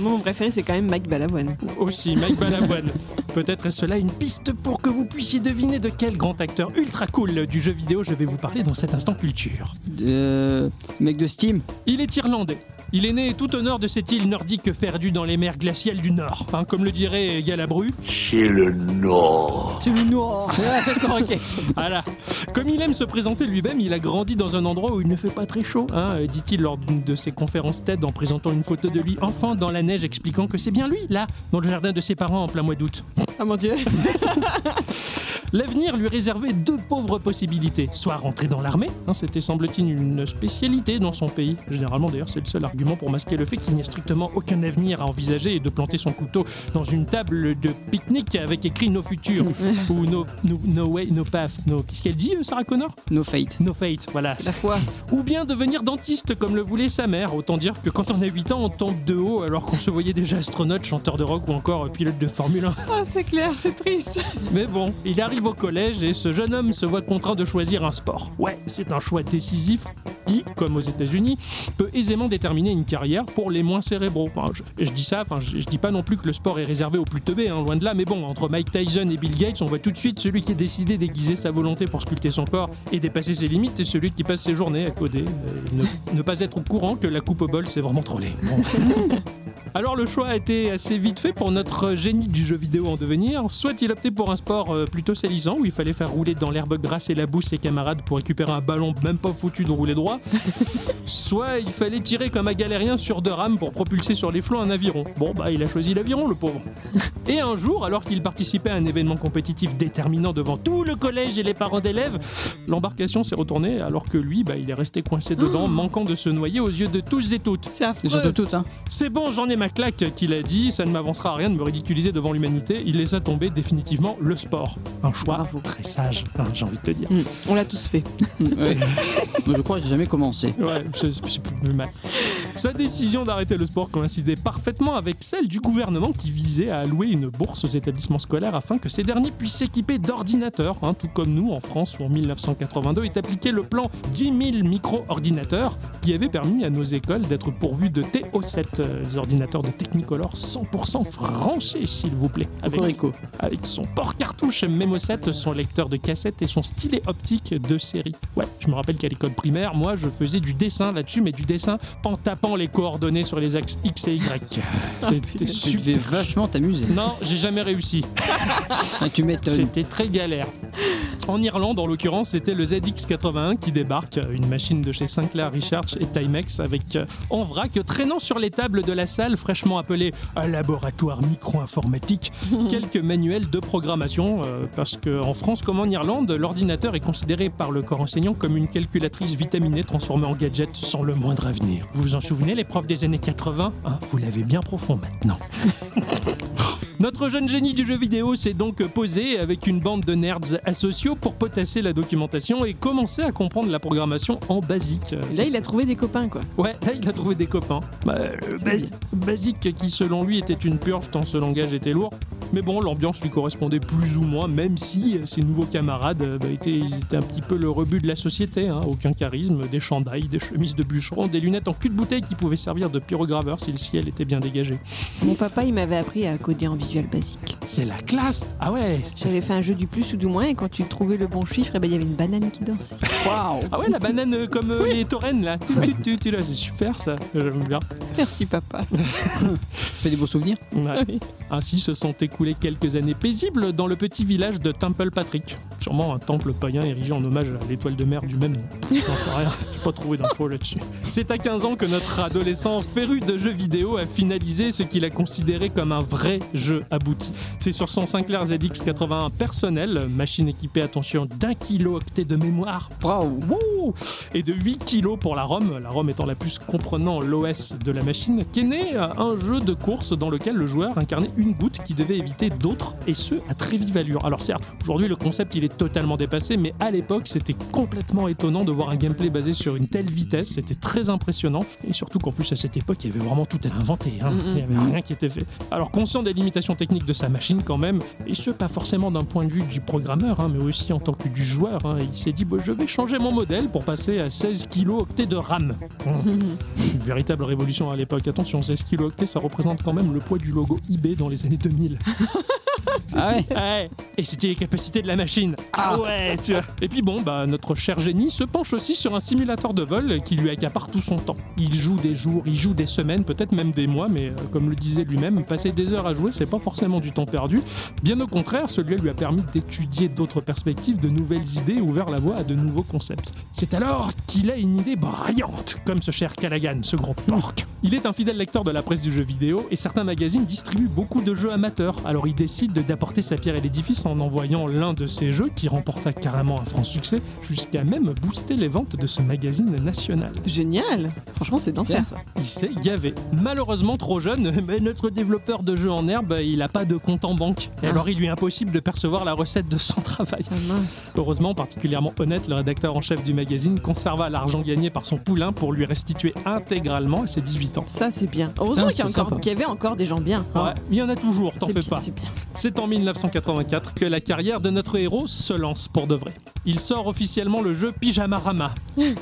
Mon préféré, c'est quand même Mike Balavoine. Aussi, Mike Balavoine. Peut-être est-ce là une piste pour que vous puissiez deviner de quel grand acteur ultra cool du jeu vidéo je vais vous parler dans cet instant culture. Euh, mec de Steam. Il est irlandais. Il est né tout au nord de cette île nordique perdue dans les mers glaciales du Nord. Hein, comme le dirait Galabru. Chez le Nord. C'est le. <laughs> D'accord, ok. Voilà. Comme il aime se présenter lui-même, il a grandi dans un endroit où il ne fait pas très chaud, hein, dit-il lors d'une de ses conférences TED en présentant une photo de lui enfant dans la neige, expliquant que c'est bien lui, là, dans le jardin de ses parents en plein mois d'août. Ah mon dieu. <laughs> L'avenir lui réservait deux pauvres possibilités. Soit rentrer dans l'armée, hein, c'était semble-t-il une spécialité dans son pays. Généralement d'ailleurs c'est le seul argument pour masquer le fait qu'il n'y a strictement aucun avenir à envisager et de planter son couteau dans une table de pique-nique avec écrit No Future <laughs> ou No, no, no Way, No Path. No... Qu'est-ce qu'elle dit euh, Sarah Connor? No fate. No Fate, voilà. La foi. Ou bien devenir dentiste comme le voulait sa mère. Autant dire que quand on a 8 ans, on tombe de haut alors qu'on se voyait déjà astronaute, chanteur de rock ou encore pilote de Formule 1. Ah, c'est clair, c'est triste. Mais bon, il arrive au collège et ce jeune homme se voit contraint de choisir un sport. Ouais, c'est un choix décisif qui, comme aux États-Unis, peut aisément déterminer une carrière pour les moins cérébraux. Enfin, je, je dis ça, enfin, je, je dis pas non plus que le sport est réservé aux plus teubés, hein, loin de là, mais bon, entre Mike Tyson et Bill Gates, on voit tout de suite celui qui est décidé d'aiguiser sa volonté pour sculpter son corps et dépasser ses limites et celui qui passe ses journées à coder. euh, ne, ne pas être au courant que la coupe au bol, c'est vraiment trollé. Bon. <laughs> Alors le choix a été assez vite fait pour notre génie du jeu vidéo en devenir. Soit il optait pour un sport euh, plutôt salissant où il fallait faire rouler dans l'herbe grasse et la boue ses camarades pour récupérer un ballon même pas foutu de rouler droit. Soit il fallait tirer comme un galérien sur deux rames pour propulser sur les flancs un aviron. Bon, bah il a choisi l'aviron, le pauvre. <laughs> Et un jour, alors qu'il participait à un événement compétitif déterminant devant tout le collège et les parents d'élèves, l'embarcation s'est retournée alors que lui, bah, il est resté coincé dedans, <gasps> manquant de se noyer aux yeux de tous et toutes. C'est Et surtout affreux. tout, hein. C'est bon, j'en ai ma claque, qu'il a dit, ça ne m'avancera à rien de me ridiculiser devant l'humanité. Il laissa tomber définitivement le sport. Un choix Bravo. très sage, hein, j'ai envie de te dire. Mm. On l'a tous fait. <laughs> Ouais. <laughs> Je crois que j'ai jamais commencé. Ouais, c'est c'est plus mal. Sa décision d'arrêter le sport coïncidait parfaitement avec celle du gouvernement qui visait à allouer une bourse aux établissements scolaires afin que ces derniers puissent s'équiper d'ordinateurs, hein, tout comme nous en France où en 1982 est appliqué le plan 10 000 micro-ordinateurs qui avait permis à nos écoles d'être pourvues de TO7, euh, des ordinateurs de Technicolor 100% français s'il vous plaît, avec, Cocorico. avec son port cartouche Memo 7, son lecteur de cassette et son stylet optique de série. Ouais, je me rappelle qu'à l'école primaire, moi, je faisais du dessin là-dessus, mais du dessin en tapant les coordonnées sur les axes X et Y. C'était Tu devais super. vachement t'amuser. Non, j'ai jamais réussi. Ah, tu m'étonnes. C'était très galère. En Irlande, en l'occurrence, c'était le ZX81 qui débarque, une machine de chez Sinclair Research et Timex avec euh, en vrac traînant sur les tables de la salle fraîchement appelée un laboratoire micro-informatique <laughs> quelques manuels de programmation euh, parce qu'en France comme en Irlande, l'ordinateur est considéré par le corps enseignant comme une calculatrice vitaminée transformée en gadget sans le moindre avenir. Vous vous en souvenez les profs des années 80 Hein, Vous l'avez bien profond maintenant. <laughs> Notre jeune génie du jeu vidéo s'est donc posé avec une bande de nerds asociaux pour potasser la documentation et commencer à comprendre la programmation en basique. Et Là, il a trouvé des copains, quoi. Ouais, là il a trouvé des copains. Bah, ba- bien. basique qui selon lui était une purge tant ce langage était lourd. Mais bon, l'ambiance lui correspondait plus ou moins, même si euh, ses nouveaux camarades euh, bah, étaient, ils étaient un petit peu le rebut de la société. hein. Aucun charisme, des chandails, des chemises de bûcheron, des lunettes en cul de bouteille qui pouvaient servir de pyrograveur si le ciel était bien dégagé. Mon papa, il m'avait appris à coder en visual. C'est la classe Ah ouais J'avais fait un jeu du plus ou du moins, et quand tu trouvais le bon chiffre, eh ben, il y avait une banane qui dansait. Waouh Ah ouais, la banane euh, comme euh, les taurennes là. Tu, tu, tu, tu, là, c'est super ça. J'aime bien. Merci, papa. Tu <laughs> fais des beaux souvenirs Ouais. Ainsi se sont écoulées quelques années paisibles dans le petit village de Temple Patrick. Sûrement un temple païen érigé en hommage à l'étoile de mer du même nom. J'en sais rien, j'ai pas trouvé d'infos là-dessus. C'est à 15 ans que notre adolescent féru de jeux vidéo a finalisé ce qu'il a considéré comme un vrai jeu abouti. C'est sur son Sinclair ZX81 personnel, machine équipée, attention, d'un kilo octet de mémoire, Wouh et de 8 kilos pour la ROM, la ROM étant la puce comprenant l'OS de la machine, qu'est né euh, un jeu de course dans lequel le joueur incarnait une goutte qui devait éviter d'autres, et ce à très vive allure. Alors certes, aujourd'hui le concept il est totalement dépassé, mais à l'époque c'était complètement étonnant de voir un gameplay basé sur une telle vitesse, c'était très impressionnant, et surtout qu'en plus à cette époque il y avait vraiment tout à inventer, hein. il n'y avait rien qui était fait. Alors conscient des limitations techniques de sa machine quand même, et ce pas forcément d'un point de vue du programmeur, hein, mais aussi en tant que du joueur, hein, il s'est dit bah, je vais changer mon modèle pour passer à 16 kilo octets de RAM. <laughs> Une véritable révolution à l'époque. Attention, 16 kilo octets, ça représente quand même le poids du logo eBay dans les années 2000. <laughs> Ah ouais <laughs> Ouais. Et c'était les capacités de la machine. Ah ouais, tu vois. Et puis bon, bah notre cher génie se penche aussi sur un simulateur de vol qui lui accapare tout son temps. Il joue des jours, il joue des semaines, peut-être même des mois, mais euh, comme le disait lui-même, passer des heures à jouer, c'est pas forcément du temps perdu. Bien au contraire, celui lui a permis d'étudier d'autres perspectives, de nouvelles idées, et ouvert la voie à de nouveaux concepts. C'est alors qu'il a une idée brillante, comme ce cher Callaghan, ce gros porc. Il est un fidèle lecteur de la presse du jeu vidéo et certains magazines distribuent beaucoup de jeux amateurs. Alors il décide de- d'apporter sa pierre à l'édifice en envoyant l'un de ses jeux qui remporta carrément un franc succès, jusqu'à même booster les ventes de ce magazine national. Génial Franchement, c'est d'enfer, ça. Il s'est gavé. Malheureusement trop jeune, <laughs> mais notre développeur de jeux en herbe, il a pas de compte en banque. Et Ah. alors il lui est impossible de percevoir la recette de son <laughs> travail. Ah mince. Heureusement, particulièrement honnête, le rédacteur en chef du magazine conserva l'argent gagné par son poulain pour lui restituer intégralement à ses 18 ans. Ça, c'est bien. Heureusement qu'il y, c'est avait encore des gens bien. hein. Ouais, il y en a toujours, t'en C'est fais bien, pas. c'est. C'est en 1984 que la carrière de notre héros se lance pour de vrai. Il sort officiellement le jeu Pyjamarama. <laughs> C'est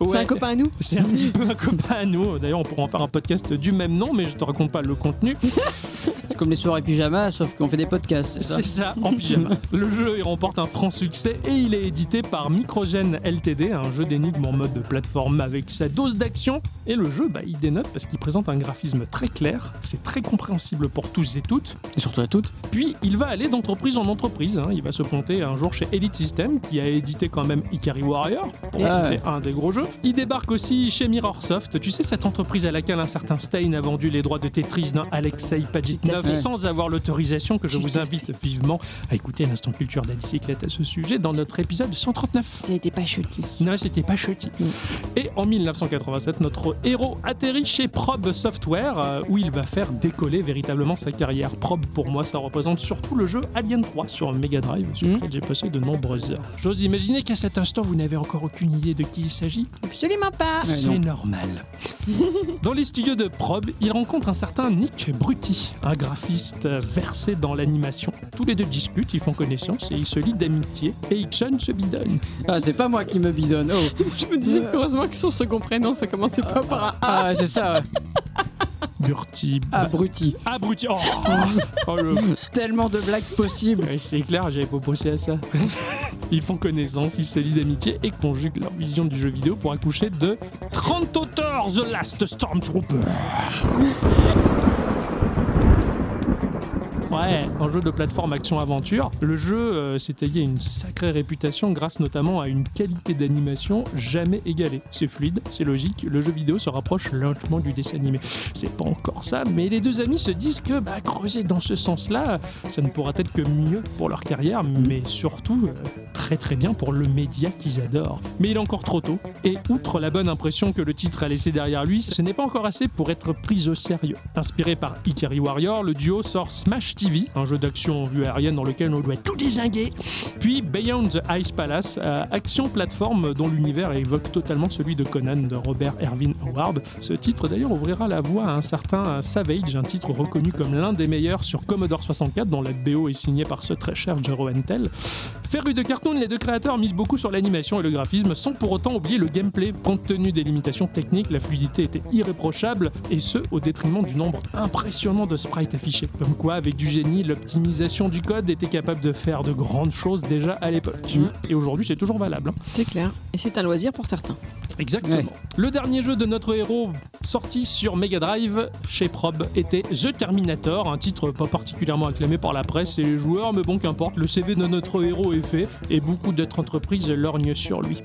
Ouais, un copain à nous? C'est un petit peu un copain à nous. D'ailleurs, on pourra en faire un podcast du même nom, mais je te raconte pas le contenu. <laughs> C'est comme les soirées pyjama, sauf qu'on fait des podcasts, c'est ça en pyjama. <laughs> le jeu il remporte un franc succès et il est édité par Microgen LTD, un jeu d'énigmes en mode de plateforme avec sa dose d'action. Et le jeu, bah, il dénote parce qu'il présente un graphisme très clair, c'est très compréhensible pour tous et toutes. Et surtout à toutes. Puis il va aller d'entreprise en entreprise. hein. Il va se planter un jour chez Elite System, qui a édité quand même Ikari Warrior, pour Ouais. citer un des gros jeux. Il débarque aussi chez Mirrorsoft. Tu sais, cette entreprise à laquelle un certain Stein a vendu les droits de Tetris d'un Alexei Pajitnov. Sans avoir l'autorisation, que je vous invite vivement à écouter l'instant culture d'Adicyclette à ce sujet dans notre épisode 139. Ça n'était pas chutis. Non, c'était pas chutis. Et en 1987, notre héros atterrit chez Probe Software, euh, où il va faire décoller véritablement sa carrière. Probe, pour moi, ça représente surtout le jeu Alien 3 sur Mega Drive, sur Mhm. lequel j'ai passé de nombreuses heures. J'ose imaginer qu'à cet instant, vous n'avez encore aucune idée de qui il s'agit. Absolument pas. C'est non. normal. <laughs> Dans les studios de Probe, il rencontre un certain Nick Brutti, un graphiste versé dans l'animation. Tous les deux discutent, ils font connaissance et ils se lient d'amitié. Et Ixon se bidonne. Ah, c'est pas moi qui me bidonne. Oh. <laughs> Je me disais heureusement que son second prénom, ça commençait pas par un A. Ah, ouais, c'est ça, ouais. Burti. Abruti. Abruti. Oh, <laughs> Oh, le- Tellement de blagues possibles. Ouais, C'est clair, j'avais pas pensé à ça. <laughs> Ils font connaissance, ils se lient d'amitié et conjuguent leur vision du jeu vidéo pour accoucher de 30 auteurs The Last Stormtrooper. Ouais, un jeu de plateforme action-aventure. Le jeu euh, s'est taillé une sacrée réputation grâce notamment à une qualité d'animation jamais égalée. C'est fluide, c'est logique, le jeu vidéo se rapproche lentement du dessin animé. C'est pas encore ça, mais les deux amis se disent que bah, creuser dans ce sens-là, ça ne pourra être que mieux pour leur carrière, mais surtout euh, très très bien pour le média qu'ils adorent. Mais il est encore trop tôt, et outre la bonne impression que le titre a laissé derrière lui, ce n'est pas encore assez pour être pris au sérieux. Inspiré par Ikari Warrior, le duo sort Smash TV, un jeu d'action en vue aérienne dans lequel on doit tout désinguer, puis Beyond the Ice Palace, euh, action plateforme dont l'univers évoque totalement celui de Conan de Robert Erwin Howard. Ce titre d'ailleurs ouvrira la voie à un certain Savage, un titre reconnu comme l'un des meilleurs sur Commodore 64, dont la BO est signée par ce très cher Jero Entel. De cartoon, les deux créateurs misent beaucoup sur l'animation et le graphisme sans pour autant oublier le gameplay. Compte tenu des limitations techniques, la fluidité était irréprochable et ce au détriment du nombre impressionnant de sprites affichés. Comme quoi, avec du l'optimisation du code était capable de faire de grandes choses déjà à l'époque. Et aujourd'hui, c'est toujours valable. hein. C'est clair. Et c'est un loisir pour certains. Exactement. Ouais. Le dernier jeu de notre héros sorti sur Mega Drive chez Probe était The Terminator, un titre pas particulièrement acclamé par la presse et les joueurs, mais bon qu'importe, le CV de notre héros est fait et beaucoup d'autres entreprises lorgnent sur lui.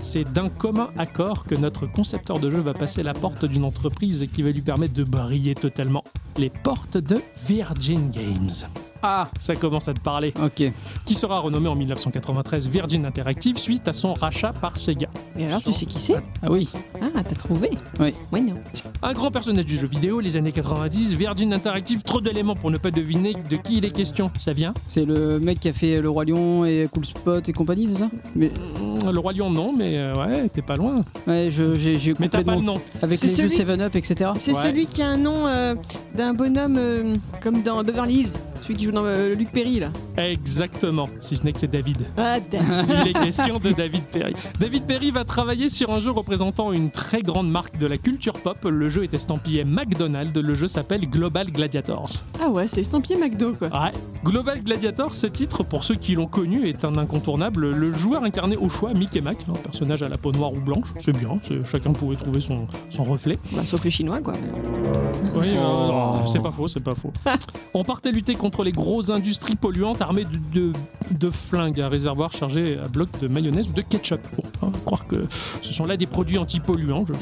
C'est d'un commun accord que notre concepteur de jeu va passer la porte d'une entreprise qui va lui permettre de briller totalement. Les portes de Virgin Games. Games. Ah, Ça commence à te parler. ok. Qui sera renommé en 1993 Virgin Interactive suite à son rachat par Sega. Et alors, tu sais qui c'est? Ah oui. Ah, t'as trouvé? Oui. Oui, non. Un grand personnage du jeu vidéo, les années 90, Virgin Interactive, trop d'éléments pour ne pas deviner de qui il est question. Ça vient? C'est le mec qui a fait Le Roi Lion et Cool Spot et compagnie, c'est ça? Mais Mmh, Le Roi Lion, non, mais euh, ouais, t'es pas loin. ouais, je- j'ai Mais t'as pas le nom. Avec C'est les jeux celui- 7-Up, etc. C'est Ouais. celui qui a un nom euh, d'un bonhomme euh, comme dans Beverly Hills. Celui qui joue dans euh, Luc Perry, là. Exactement, si ce n'est que c'est David. Ah, damn. Il est question de David Perry. David Perry va travailler sur un jeu représentant une très grande marque de la culture pop. Le jeu est estampillé McDonald's. Le jeu s'appelle Global Gladiators. ah ouais, c'est estampillé McDo, quoi. Ouais. Global Gladiator, ce titre, pour ceux qui l'ont connu, est un incontournable. Le joueur incarné au choix Mickey Mac, un personnage à la peau noire ou blanche, c'est bien, chacun pouvait trouver son, son reflet. Bah, sauf les Chinois, quoi. Oui, euh, c'est pas faux, c'est pas faux. <laughs> On partait lutter contre les grosses industries polluantes armées de, de, de flingues, un réservoir chargé à bloc de mayonnaise ou de ketchup. Bon, on va croire que ce sont là des produits anti-polluants, je,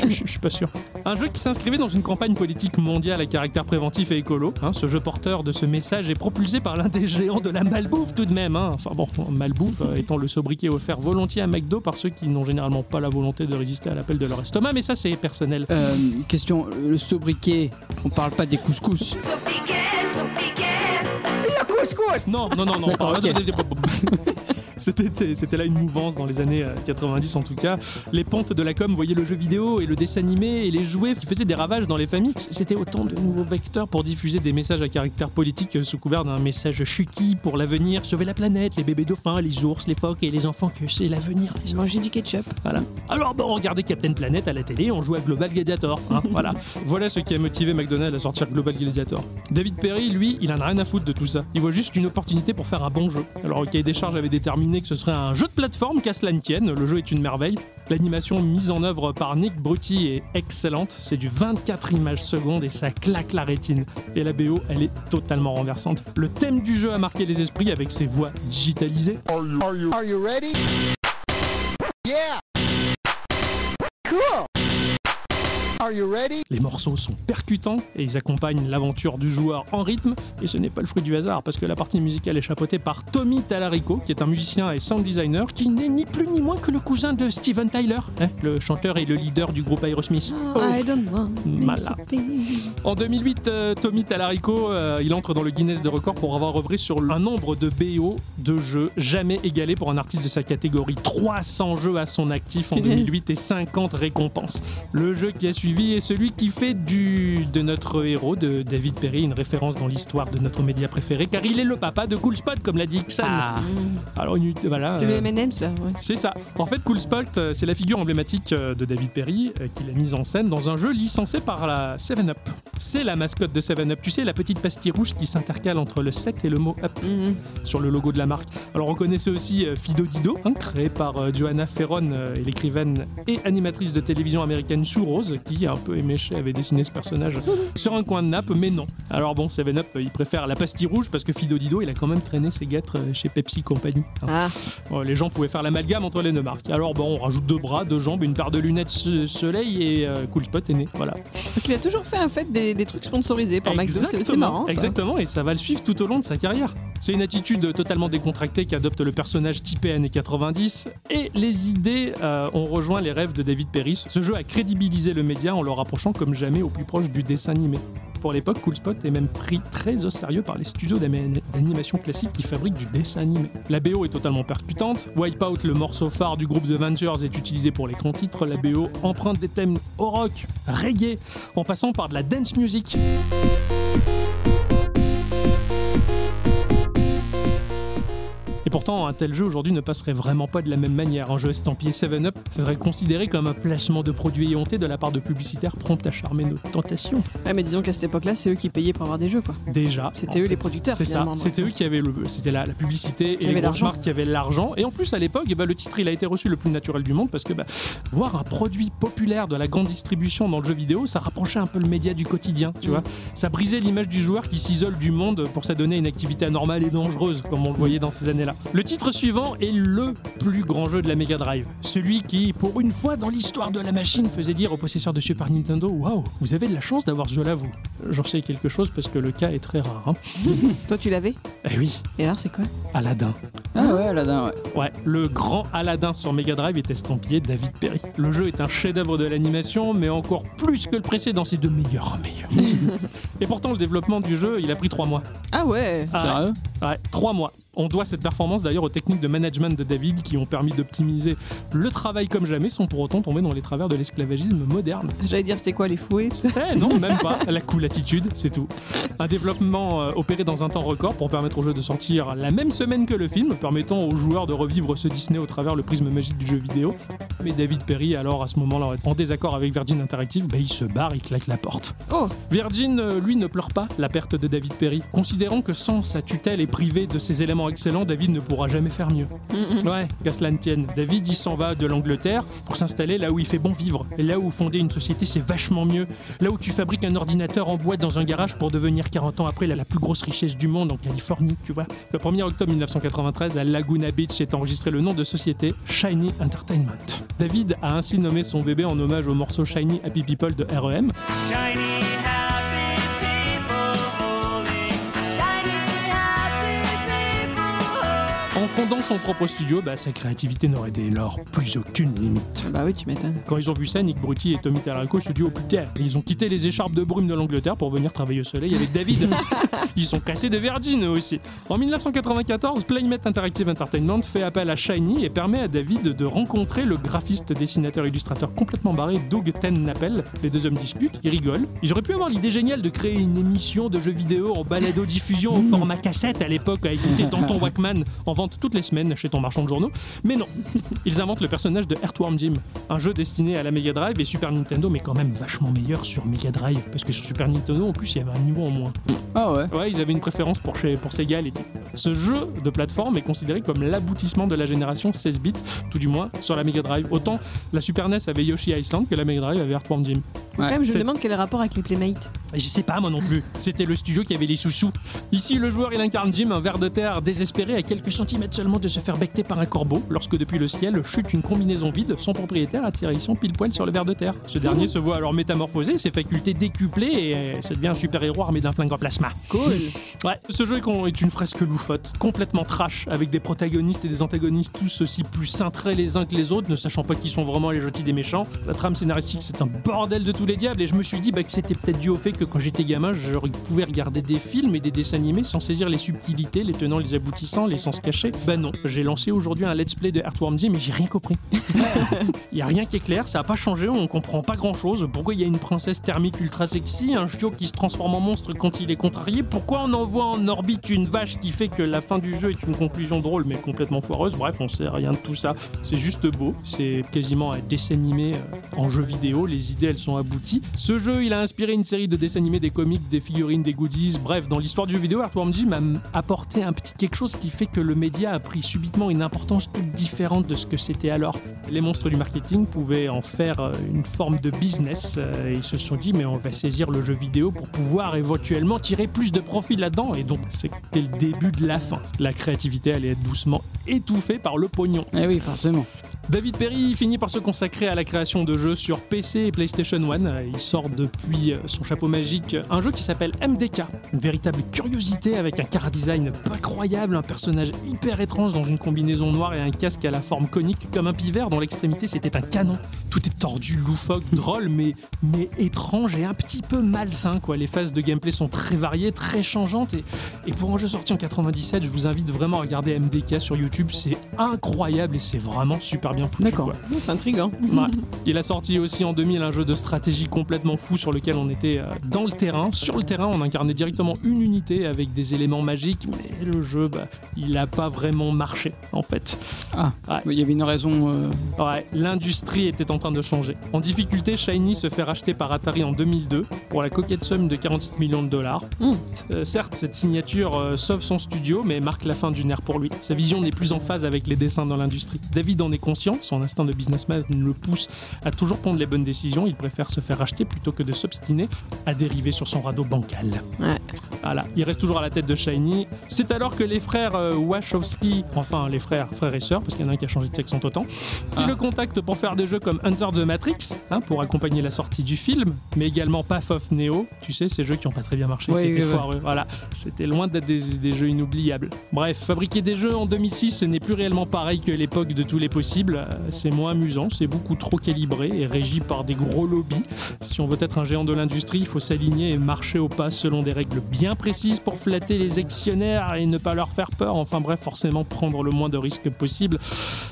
je- je- je suis pas sûr. Un jeu qui s'inscrivait dans une campagne politique mondiale à caractère préventif et écolo. hein. ce jeu porteur de ce message est propulsé par l'un des géants de la malbouffe tout de même. hein. Enfin bon, malbouffe euh, étant le sobriquet offert volontiers à McDo par ceux qui n'ont généralement pas la volonté de résister à l'appel de leur estomac, mais ça c'est personnel. Euh, question, le sobriquet, on parle pas des couscous. Non, non, non, non. C'était c'était là une mouvance dans les années euh, 90 en tout cas. Les pontes de la com voyaient le jeu vidéo et le dessin animé et les jouets qui faisaient des ravages dans les familles. C'était autant de nouveaux vecteurs pour diffuser des messages à caractère politique euh, sous couvert d'un message chuki pour l'avenir, sauver la planète, les bébés dauphins, les ours, les phoques et les enfants que c'est l'avenir. les Manger du ketchup. voilà. Alors bon, on regardait Captain Planet à la télé, on jouait à Global Gladiator. hein, <laughs> voilà. Voilà ce qui a motivé McDonald's à sortir Global Gladiator. David Perry, lui, il en a rien à foutre de tout ça. Il voit juste une opportunité pour faire un bon jeu. Alors le cahier des charges avait déterminé que ce serait un jeu de plateforme qu'à cela ne tienne. Le jeu est une merveille. L'animation mise en œuvre par Nick Brutti est excellente. C'est du 24 images secondes et ça claque la rétine. Et la BO, elle est totalement renversante. Le thème du jeu a marqué les esprits avec ses voix digitalisées. Are you ready? Yeah! Cool! Are you ready? Les morceaux sont percutants et ils accompagnent l'aventure du joueur en rythme. Et ce n'est pas le fruit du hasard parce que la partie musicale est chapeautée par Tommy Tallarico, qui est un musicien et sound designer, qui n'est ni plus ni moins que le cousin de Steven Tyler, hein, le chanteur et le leader du groupe Aerosmith. I don't want Malin. En 2008, euh, Tommy Tallarico, euh, il entre dans le Guinness de record pour avoir œuvré sur un nombre de BO de jeux jamais égalé pour un artiste de sa catégorie. 300 jeux à son actif en Punaise. 2008 et 50 récompenses. Le jeu qui a suivi est celui qui fait du, de notre héros, de David Perry, une référence dans l'histoire de notre média préféré, car il est le papa de Cool Spot, comme l'a dit Ixon. Alors, une- voilà. C'est euh, le M&M's là. ouais. c'est ça. En fait, Cool Spot, euh, c'est la figure emblématique euh, de David Perry euh, qu'il a mise en scène dans un jeu licencé par la 7-Up. C'est la mascotte de 7-Up. Tu sais, la petite pastille rouge qui s'intercale entre le 7 et le mot Up Mhm. sur le logo de la marque. Alors, on connaissait aussi Fido Dido, hein, créé par Johanna Ferron, et l'écrivaine et animatrice de télévision américaine Sue Rose, qui, un peu éméché, avait dessiné ce personnage sur un coin de nappe, mais non. Alors bon, 7-Up, euh, il préfère la pastille rouge parce que Fido Dido, il a quand même traîné ses guêtres euh, chez Pepsi Company. hein. Ah, Oh, les gens pouvaient faire l'amalgame entre les deux marques. Alors bon, on rajoute deux bras, deux jambes, une paire de lunettes soleil et euh, Cool Spot est né. Voilà. donc il a toujours fait en fait des, des trucs sponsorisés par McDo. C'est- C'est marrant. ça. Exactement, et ça va le suivre tout au long de sa carrière. C'est une attitude totalement décontractée qu'adopte le personnage typé années 90 et les idées euh, ont rejoint les rêves de David Perry. Ce jeu a crédibilisé le média en le rapprochant comme jamais au plus proche du dessin animé. Pour l'époque, Cool Spot est même pris très au sérieux par les studios d'animation classique qui fabriquent du dessin animé. La BO est totalement percutante. Wipeout, le morceau phare du groupe The Ventures, est utilisé pour l'écran titre. La BO emprunte des thèmes au rock, reggae, en passant par de la dance music. Et pourtant, un tel jeu aujourd'hui ne passerait vraiment pas de la même manière. Un jeu estampillé 7-Up serait considéré comme un placement de produits éhontés de la part de publicitaires prompts à charmer nos tentations. Ouais, mais disons qu'à cette époque-là, c'est eux qui payaient pour avoir des jeux quoi. Déjà. C'était eux les producteurs. C'est ça, c'était eux qui avaient le, c'était la, la publicité et les grosses marques qui avaient l'argent. Et en plus à l'époque, ben, le titre il a été reçu le plus naturel du monde parce que bah, voir un produit populaire de la grande distribution dans le jeu vidéo, ça rapprochait un peu le média du quotidien, tu Mm. vois. Ça brisait l'image du joueur qui s'isole du monde pour s'adonner à une activité anormale et dangereuse, comme on le voyait dans ces années-là. Le titre suivant est le plus grand jeu de la Mega Drive, celui qui, pour une fois dans l'histoire de la machine, faisait dire aux possesseurs de Super Nintendo, waouh, vous avez de la chance d'avoir ce jeu-là, vous. J'en sais quelque chose parce que le cas est très rare. Hein. <laughs> Toi, tu l'avais Eh oui, Et alors, c'est quoi Aladdin. Ah ouais, Aladdin, ouais. Ouais, le grand Aladdin sur Mega Drive est estampillé David Perry. Le jeu est un chef-d'œuvre de l'animation, mais encore plus que le précédent, c'est de meilleurs en meilleurs. <laughs> Et pourtant, le développement du jeu, il a pris trois mois. Ah ouais. Ah, Sérieux Ouais, trois mois. On doit cette performance d'ailleurs aux techniques de management de David qui ont permis d'optimiser le travail comme jamais sans pour autant tomber dans les travers de l'esclavagisme moderne. J'allais dire, c'était quoi les fouets Eh non, même pas. La cool attitude, c'est tout. Un développement euh, opéré dans un temps record pour permettre au jeu de sortir la même semaine que le film, permettant aux joueurs de revivre ce Disney au travers le prisme magique du jeu vidéo. Mais David Perry, alors à ce moment-là, en désaccord avec Virgin Interactive, bah, il se barre, il claque la porte. Oh, Virgin, euh, lui, ne pleure pas la perte de David Perry, considérant que sans sa tutelle et privé de ses éléments excellents, David ne pourra jamais faire mieux. Ouais, qu'à cela ne tienne. David, il s'en va de l'Angleterre pour s'installer là où il fait bon vivre. Et là où fonder une société, c'est vachement mieux. Là où tu fabriques un ordinateur en boîte dans un garage pour devenir 40 ans après la, la plus grosse richesse du monde en Californie, tu vois. Le 1er octobre 1993, à Laguna Beach est enregistré le nom de société Shiny Entertainment. David a ainsi nommé son bébé en hommage au morceau Shiny Happy People de REM. En fondant son propre studio, bah, sa créativité n'aurait dès lors plus aucune limite. Bah oui, tu m'étonnes. Quand ils ont vu ça, Nick Brutti et Tommy Tallarico se dit oh putain, ils ont quitté les écharpes de brume de l'Angleterre pour venir travailler au soleil avec David. <laughs> ils sont cassés de Virgin eux aussi. En 1994, Playmate Interactive Entertainment fait appel à Shiny et permet à David de rencontrer le graphiste, dessinateur, illustrateur complètement barré Doug Ten Nappel. Les deux hommes discutent, ils rigolent. Ils auraient pu avoir l'idée géniale de créer une émission de jeux vidéo en balado-diffusion au format cassette à l'époque à écouter dans ton <laughs> Walkman en vente toutes les semaines chez ton marchand de journaux. Mais non, <laughs> ils inventent le personnage de Earthworm Jim, un jeu destiné à la Mega Drive et Super Nintendo, mais quand même vachement meilleur sur Mega Drive, parce que sur Super Nintendo, en plus, il y avait un niveau en moins. Ah ouais. Ouais, ils avaient une préférence pour, chez, pour Sega et tout. Ce jeu de plateforme est considéré comme l'aboutissement de la génération 16 bits, tout du moins sur la Mega Drive. Autant la Super NES avait Yoshi Island que la Mega Drive avait Earthworm Jim. Ouais, Quand même, je me demande quel est le rapport avec les Playmates. Et je sais pas moi non plus. C'était le studio qui avait les sous-sous. Ici, le joueur il incarne Jim, un ver de terre désespéré à quelques centimètres seulement de se faire becter par un corbeau, lorsque depuis le ciel chute une combinaison vide, son propriétaire atterrissant pile poil sur le ver de terre. Ce dernier se voit alors métamorphosé, ses facultés décuplées et ça devient un super-héros armé d'un flingue en plasma. Cool. Ouais, ce jeu est une fresque loufote, complètement trash, avec des protagonistes et des antagonistes tous aussi plus cintrés les uns que les autres, ne sachant pas qui sont vraiment les gentils des méchants. La trame scénaristique, c'est un bordel de tous les diables, et je me suis dit bah, que c'était peut-être dû au fait que quand j'étais gamin, je pouvais regarder des films et des dessins animés sans saisir les subtilités, les tenants, les aboutissants, les sens cachés. Bah non, j'ai lancé aujourd'hui un let's play de Earthworm Jim, mais j'ai rien compris. Il <laughs> y a rien qui est clair, ça a pas changé, on comprend pas grand chose. Pourquoi il y a une princesse thermique ultra sexy, un chiot qui se transforme en monstre quand il est contrarié? Pourquoi on envoie en orbite une vache qui fait que la fin du jeu est une conclusion drôle mais complètement foireuse? Bref, on sait rien de tout ça. C'est juste beau, c'est quasiment un dessin animé euh, en jeu vidéo, les idées elles sont abouties. Ce jeu, il a inspiré une série de dessins animés, des comics, des figurines, des goodies. Bref, dans l'histoire du jeu vidéo, Earthworm Jim a apporté un petit quelque chose qui fait que le média a pris subitement une importance toute différente de ce que c'était alors. Les monstres du marketing pouvaient en faire euh, une forme de business euh, et ils se sont dit mais on va saisir le jeu vidéo pour pouvoir éventuellement tirer plus de profit là-dedans et donc c'était le début de la fin. La créativité allait être doucement étouffée par le pognon. Eh oui, forcément. David Perry finit par se consacrer à la création de jeux sur PC et PlayStation 1. Euh, Il sort depuis euh, son chapeau magique un jeu qui s'appelle MDK, une véritable curiosité avec un cara design pas croyable, un personnage hyper étrange dans une combinaison noire et un casque à la forme conique comme un pivert dont l'extrémité c'était un canon. Tout est tordu, loufoque, drôle, mais, étrange et un petit peu malsain. Quoi. Les phases de gameplay sont très variées, très changeantes et, et pour un jeu sorti en 97, je vous invite vraiment à regarder MDK sur YouTube. C'est incroyable et c'est vraiment super bien foutu. D'accord. c'est intriguant. Ouais. Il a sorti aussi en 2000 un jeu de stratégie complètement fou sur lequel on était euh, dans le terrain. Sur le terrain, on incarnait directement une unité avec des éléments magiques, mais le jeu, bah, il n'a pas vraiment marché en fait. Ah, Ouais. il y avait une raison. euh, Ouais, l'industrie était en train de changer. En difficulté, Shiny se fait racheter par Atari en 2002 pour la coquette somme de 47 millions de dollars. Mm. Euh, certes, cette signature euh, sauve son studio, mais marque la fin d'une ère pour lui. Sa vision n'est plus en phase avec les dessins dans l'industrie. David en est conscient, son instinct de businessman le pousse à toujours prendre les bonnes décisions. Il préfère se faire racheter plutôt que de s'obstiner à dériver sur son radeau bancal. Ouais. Voilà, il reste toujours à la tête de Shiny. C'est alors que les frères euh, Wachowski, enfin les frères, frères et sœurs, parce qu'il y en a un qui a changé de sexe en temps, qui Ah. le contactent pour faire des jeux comme Hunter the Matrix, hein, pour accompagner la sortie du film, mais également Path of Neo, tu sais, ces jeux qui n'ont pas très bien marché, qui étaient foireux. Voilà, c'était loin d'être des, des jeux inoubliables. Bref, fabriquer des jeux en 2006, ce n'est plus réellement pareil que l'époque de tous les possibles. C'est moins amusant, c'est beaucoup trop calibré et régi par des gros lobbies. Si on veut être un géant de l'industrie, il faut s'aligner et marcher au pas selon des règles bien précises pour flatter les actionnaires et ne pas leur faire peur. Enfin bref, forcément prendre le moins de risques possible.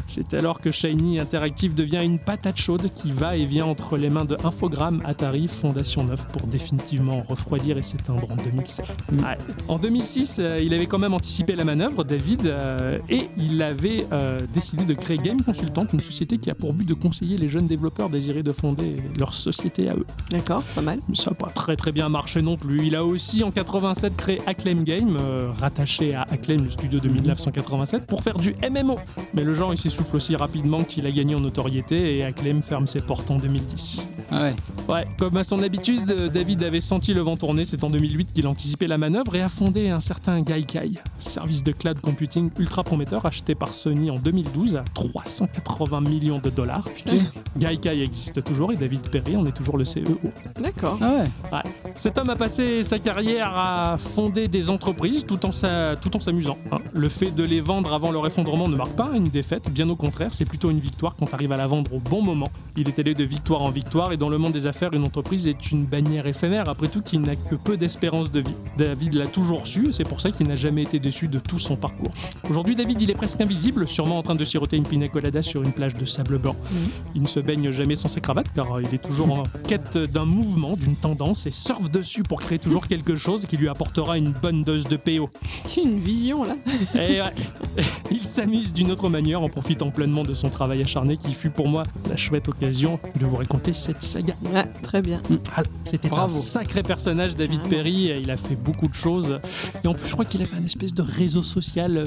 C'est alors que Shiny Interactive devient une patate chaude qui va et vient entre les mains de Infogrames, Atari, Fondation 9 pour définitivement refroidir et s'éteindre en 2007. Ouais. En 2006, euh, il avait quand même anticipé la manœuvre, David, euh, et il avait euh, décidé de créer Game Consultant, une société qui a pour but de conseiller les jeunes développeurs désirés de fonder leur société à eux. D'accord, pas mal. Mais ça n'a pas très très bien marché non plus. Il a aussi en 87 créé Acclaim Game, euh, rattaché à Acclaim, le studio de 1987, pour faire du MMO. Mais le genre il s'essouffle aussi rapidement qu'il a gagné en notoriété et Acclaim ferme ses portes en 2010. Ah ouais. Ouais, comme à son habitude, David avait senti le vent tourner. C'est en 2008 qu'il a anticipé la manœuvre et a fondé un certain Gaikai, service de cloud computing ultra prometteur acheté par Sony en 2012 à 380 millions de dollars. Gaikai existe toujours et David Perry en est toujours le CEO. D'accord. Ah ouais. Ouais. Cet homme a passé sa carrière à fonder des entreprises tout en s'a- tout en s'amusant. hein. Le fait de les vendre avant leur effondrement ne marque pas une défaite, bien au contraire, c'est plutôt une victoire quand tu arrives à la vendre au bon moment. Il est allé de victoire en victoire et dans le monde des affaires, une entreprise est une bannière éphémère, après tout, qui n'a que peu d'espérance de vie. David l'a toujours su et c'est pour ça qu'il n'a jamais été déçu de tout son parcours. Aujourd'hui, David, il est presque invisible, sûrement en train de siroter une pina colada sur une plage de sable blanc. Il ne se baigne jamais sans sa cravate car il est toujours en quête d'un mouvement, d'une tendance et surfe dessus pour créer toujours <laughs> quelque chose qui lui apportera une bonne dose de PO. Une vision là. Et ouais, <laughs> il s'amuse d'une autre manière en profitant pleinement de son travail acharné qui fut pour moi la chouette occasion de vous raconter cette saga. Ouais, très bien. Ah, C'était un sacré personnage, David Perry. Il a fait beaucoup de choses. Et en plus, je crois qu'il a fait un espèce de réseau social euh,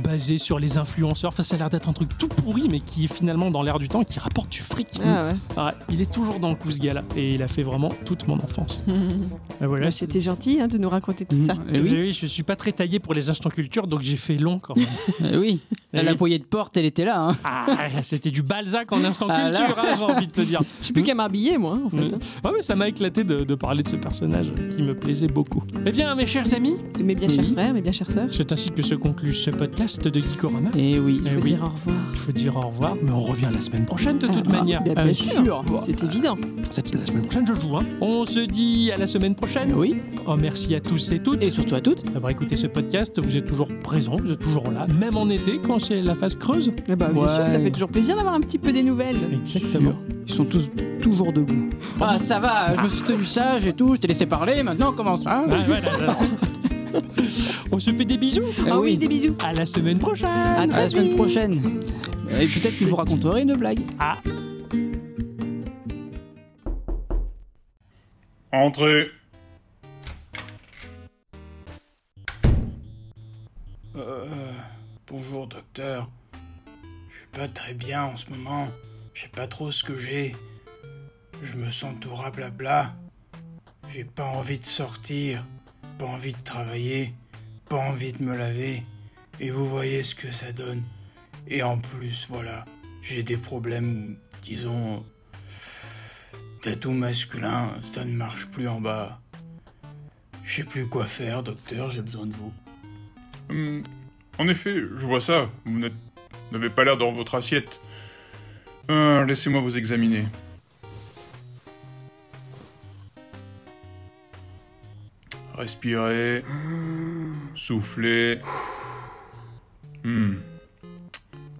basé sur les influenceurs. Enfin, ça a l'air d'être un truc tout pourri, mais qui est finalement dans l'air du temps et qui rapporte du fric. Ah ouais. Ah il est toujours dans le coup, ce gars-là. Et il a fait vraiment toute mon enfance. Et <laughs> voilà. Bah, C'était gentil hein, de nous raconter tout ça. Eh oui. oui, je suis pas très taillé pour les instants culture, donc j'ai fait long quand même. <laughs> Eh oui. Eh La oui. poignée de porte, elle était là. Hein. Ah, c'était du Balzac en instant Ah, là. culture, hein, j'ai envie de te dire. Je sais plus qu'à m'habiller moi en fait. Hein. Ouais, mais ça m'a éclaté de, de parler de ce personnage qui me plaisait beaucoup. Eh bien, mes chers amis, Mes bien chers frères, mes bien chères sœurs. c'est ainsi que se conclut ce podcast de Geekorama. Eh oui. Eh Je veux oui. dire au revoir. Il faut dire au revoir, mais on revient la semaine prochaine de toute Ah, manière. Bien, Euh, bien sûr. sûr. C'est évident. Cette, la semaine prochaine, je joue. Hein. On se dit à la semaine prochaine. Oui. Oh, merci à tous et toutes Et surtout à toutes. d'avoir écouté ce podcast. Vous êtes toujours présents, vous êtes toujours là, même en été quand c'est la phase creuse. Eh bah, bien Ouais. sûr, ça fait toujours plaisir d'avoir un petit peu des nouvelles. Exactement. Ils sont tous toujours debout. Ah, ça va, je me suis tenu sage et tout, je t'ai laissé parler, maintenant on commence. Hein Ah. <laughs> On se fait des bisous. Eh Ah oui, des bisous. À la semaine prochaine. À À très la semaine vite. prochaine. Et peut-être que je vous raconterai une blague. Ah. Entrez. Euh, bonjour docteur. Je suis pas très bien en ce moment. Je sais pas trop ce que j'ai. Je me sens tout rablabla. J'ai pas envie de sortir, pas envie de travailler, pas envie de me laver. Et vous voyez ce que ça donne. Et en plus, voilà, j'ai des problèmes, disons, tatou masculin, ça ne marche plus en bas. Je sais plus quoi faire, docteur, j'ai besoin de vous. Hum, en effet, je vois ça. Vous n'avez pas l'air dans votre assiette. Euh, Laissez-moi vous examiner. Respirez. Soufflez. Hmm.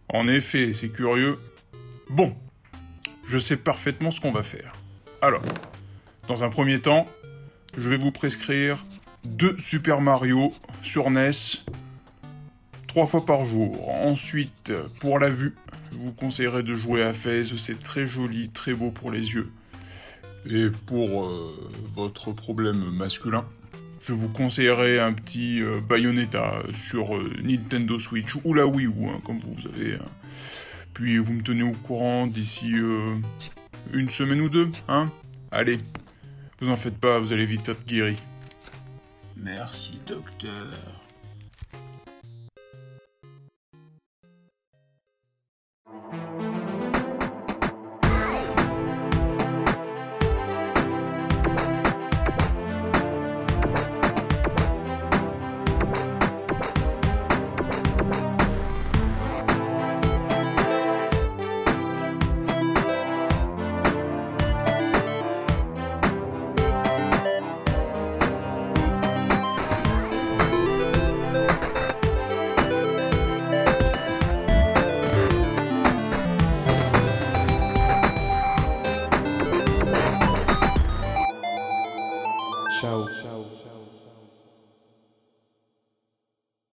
En effet, c'est curieux. Bon, je sais parfaitement ce qu'on va faire. Alors, dans un premier temps, je vais vous prescrire deux Super Mario sur NES trois fois par jour. Ensuite, pour la vue, vous conseillerais de jouer à Fez, c'est très joli, très beau pour les yeux. Et pour euh, votre problème masculin, je vous conseillerais un petit euh, Bayonetta sur euh, Nintendo Switch ou la Wii U, hein, comme vous avez. hein. Puis vous me tenez au courant d'ici euh, une semaine ou deux, hein Allez, vous en faites pas, vous allez vite être guéri. Merci, docteur.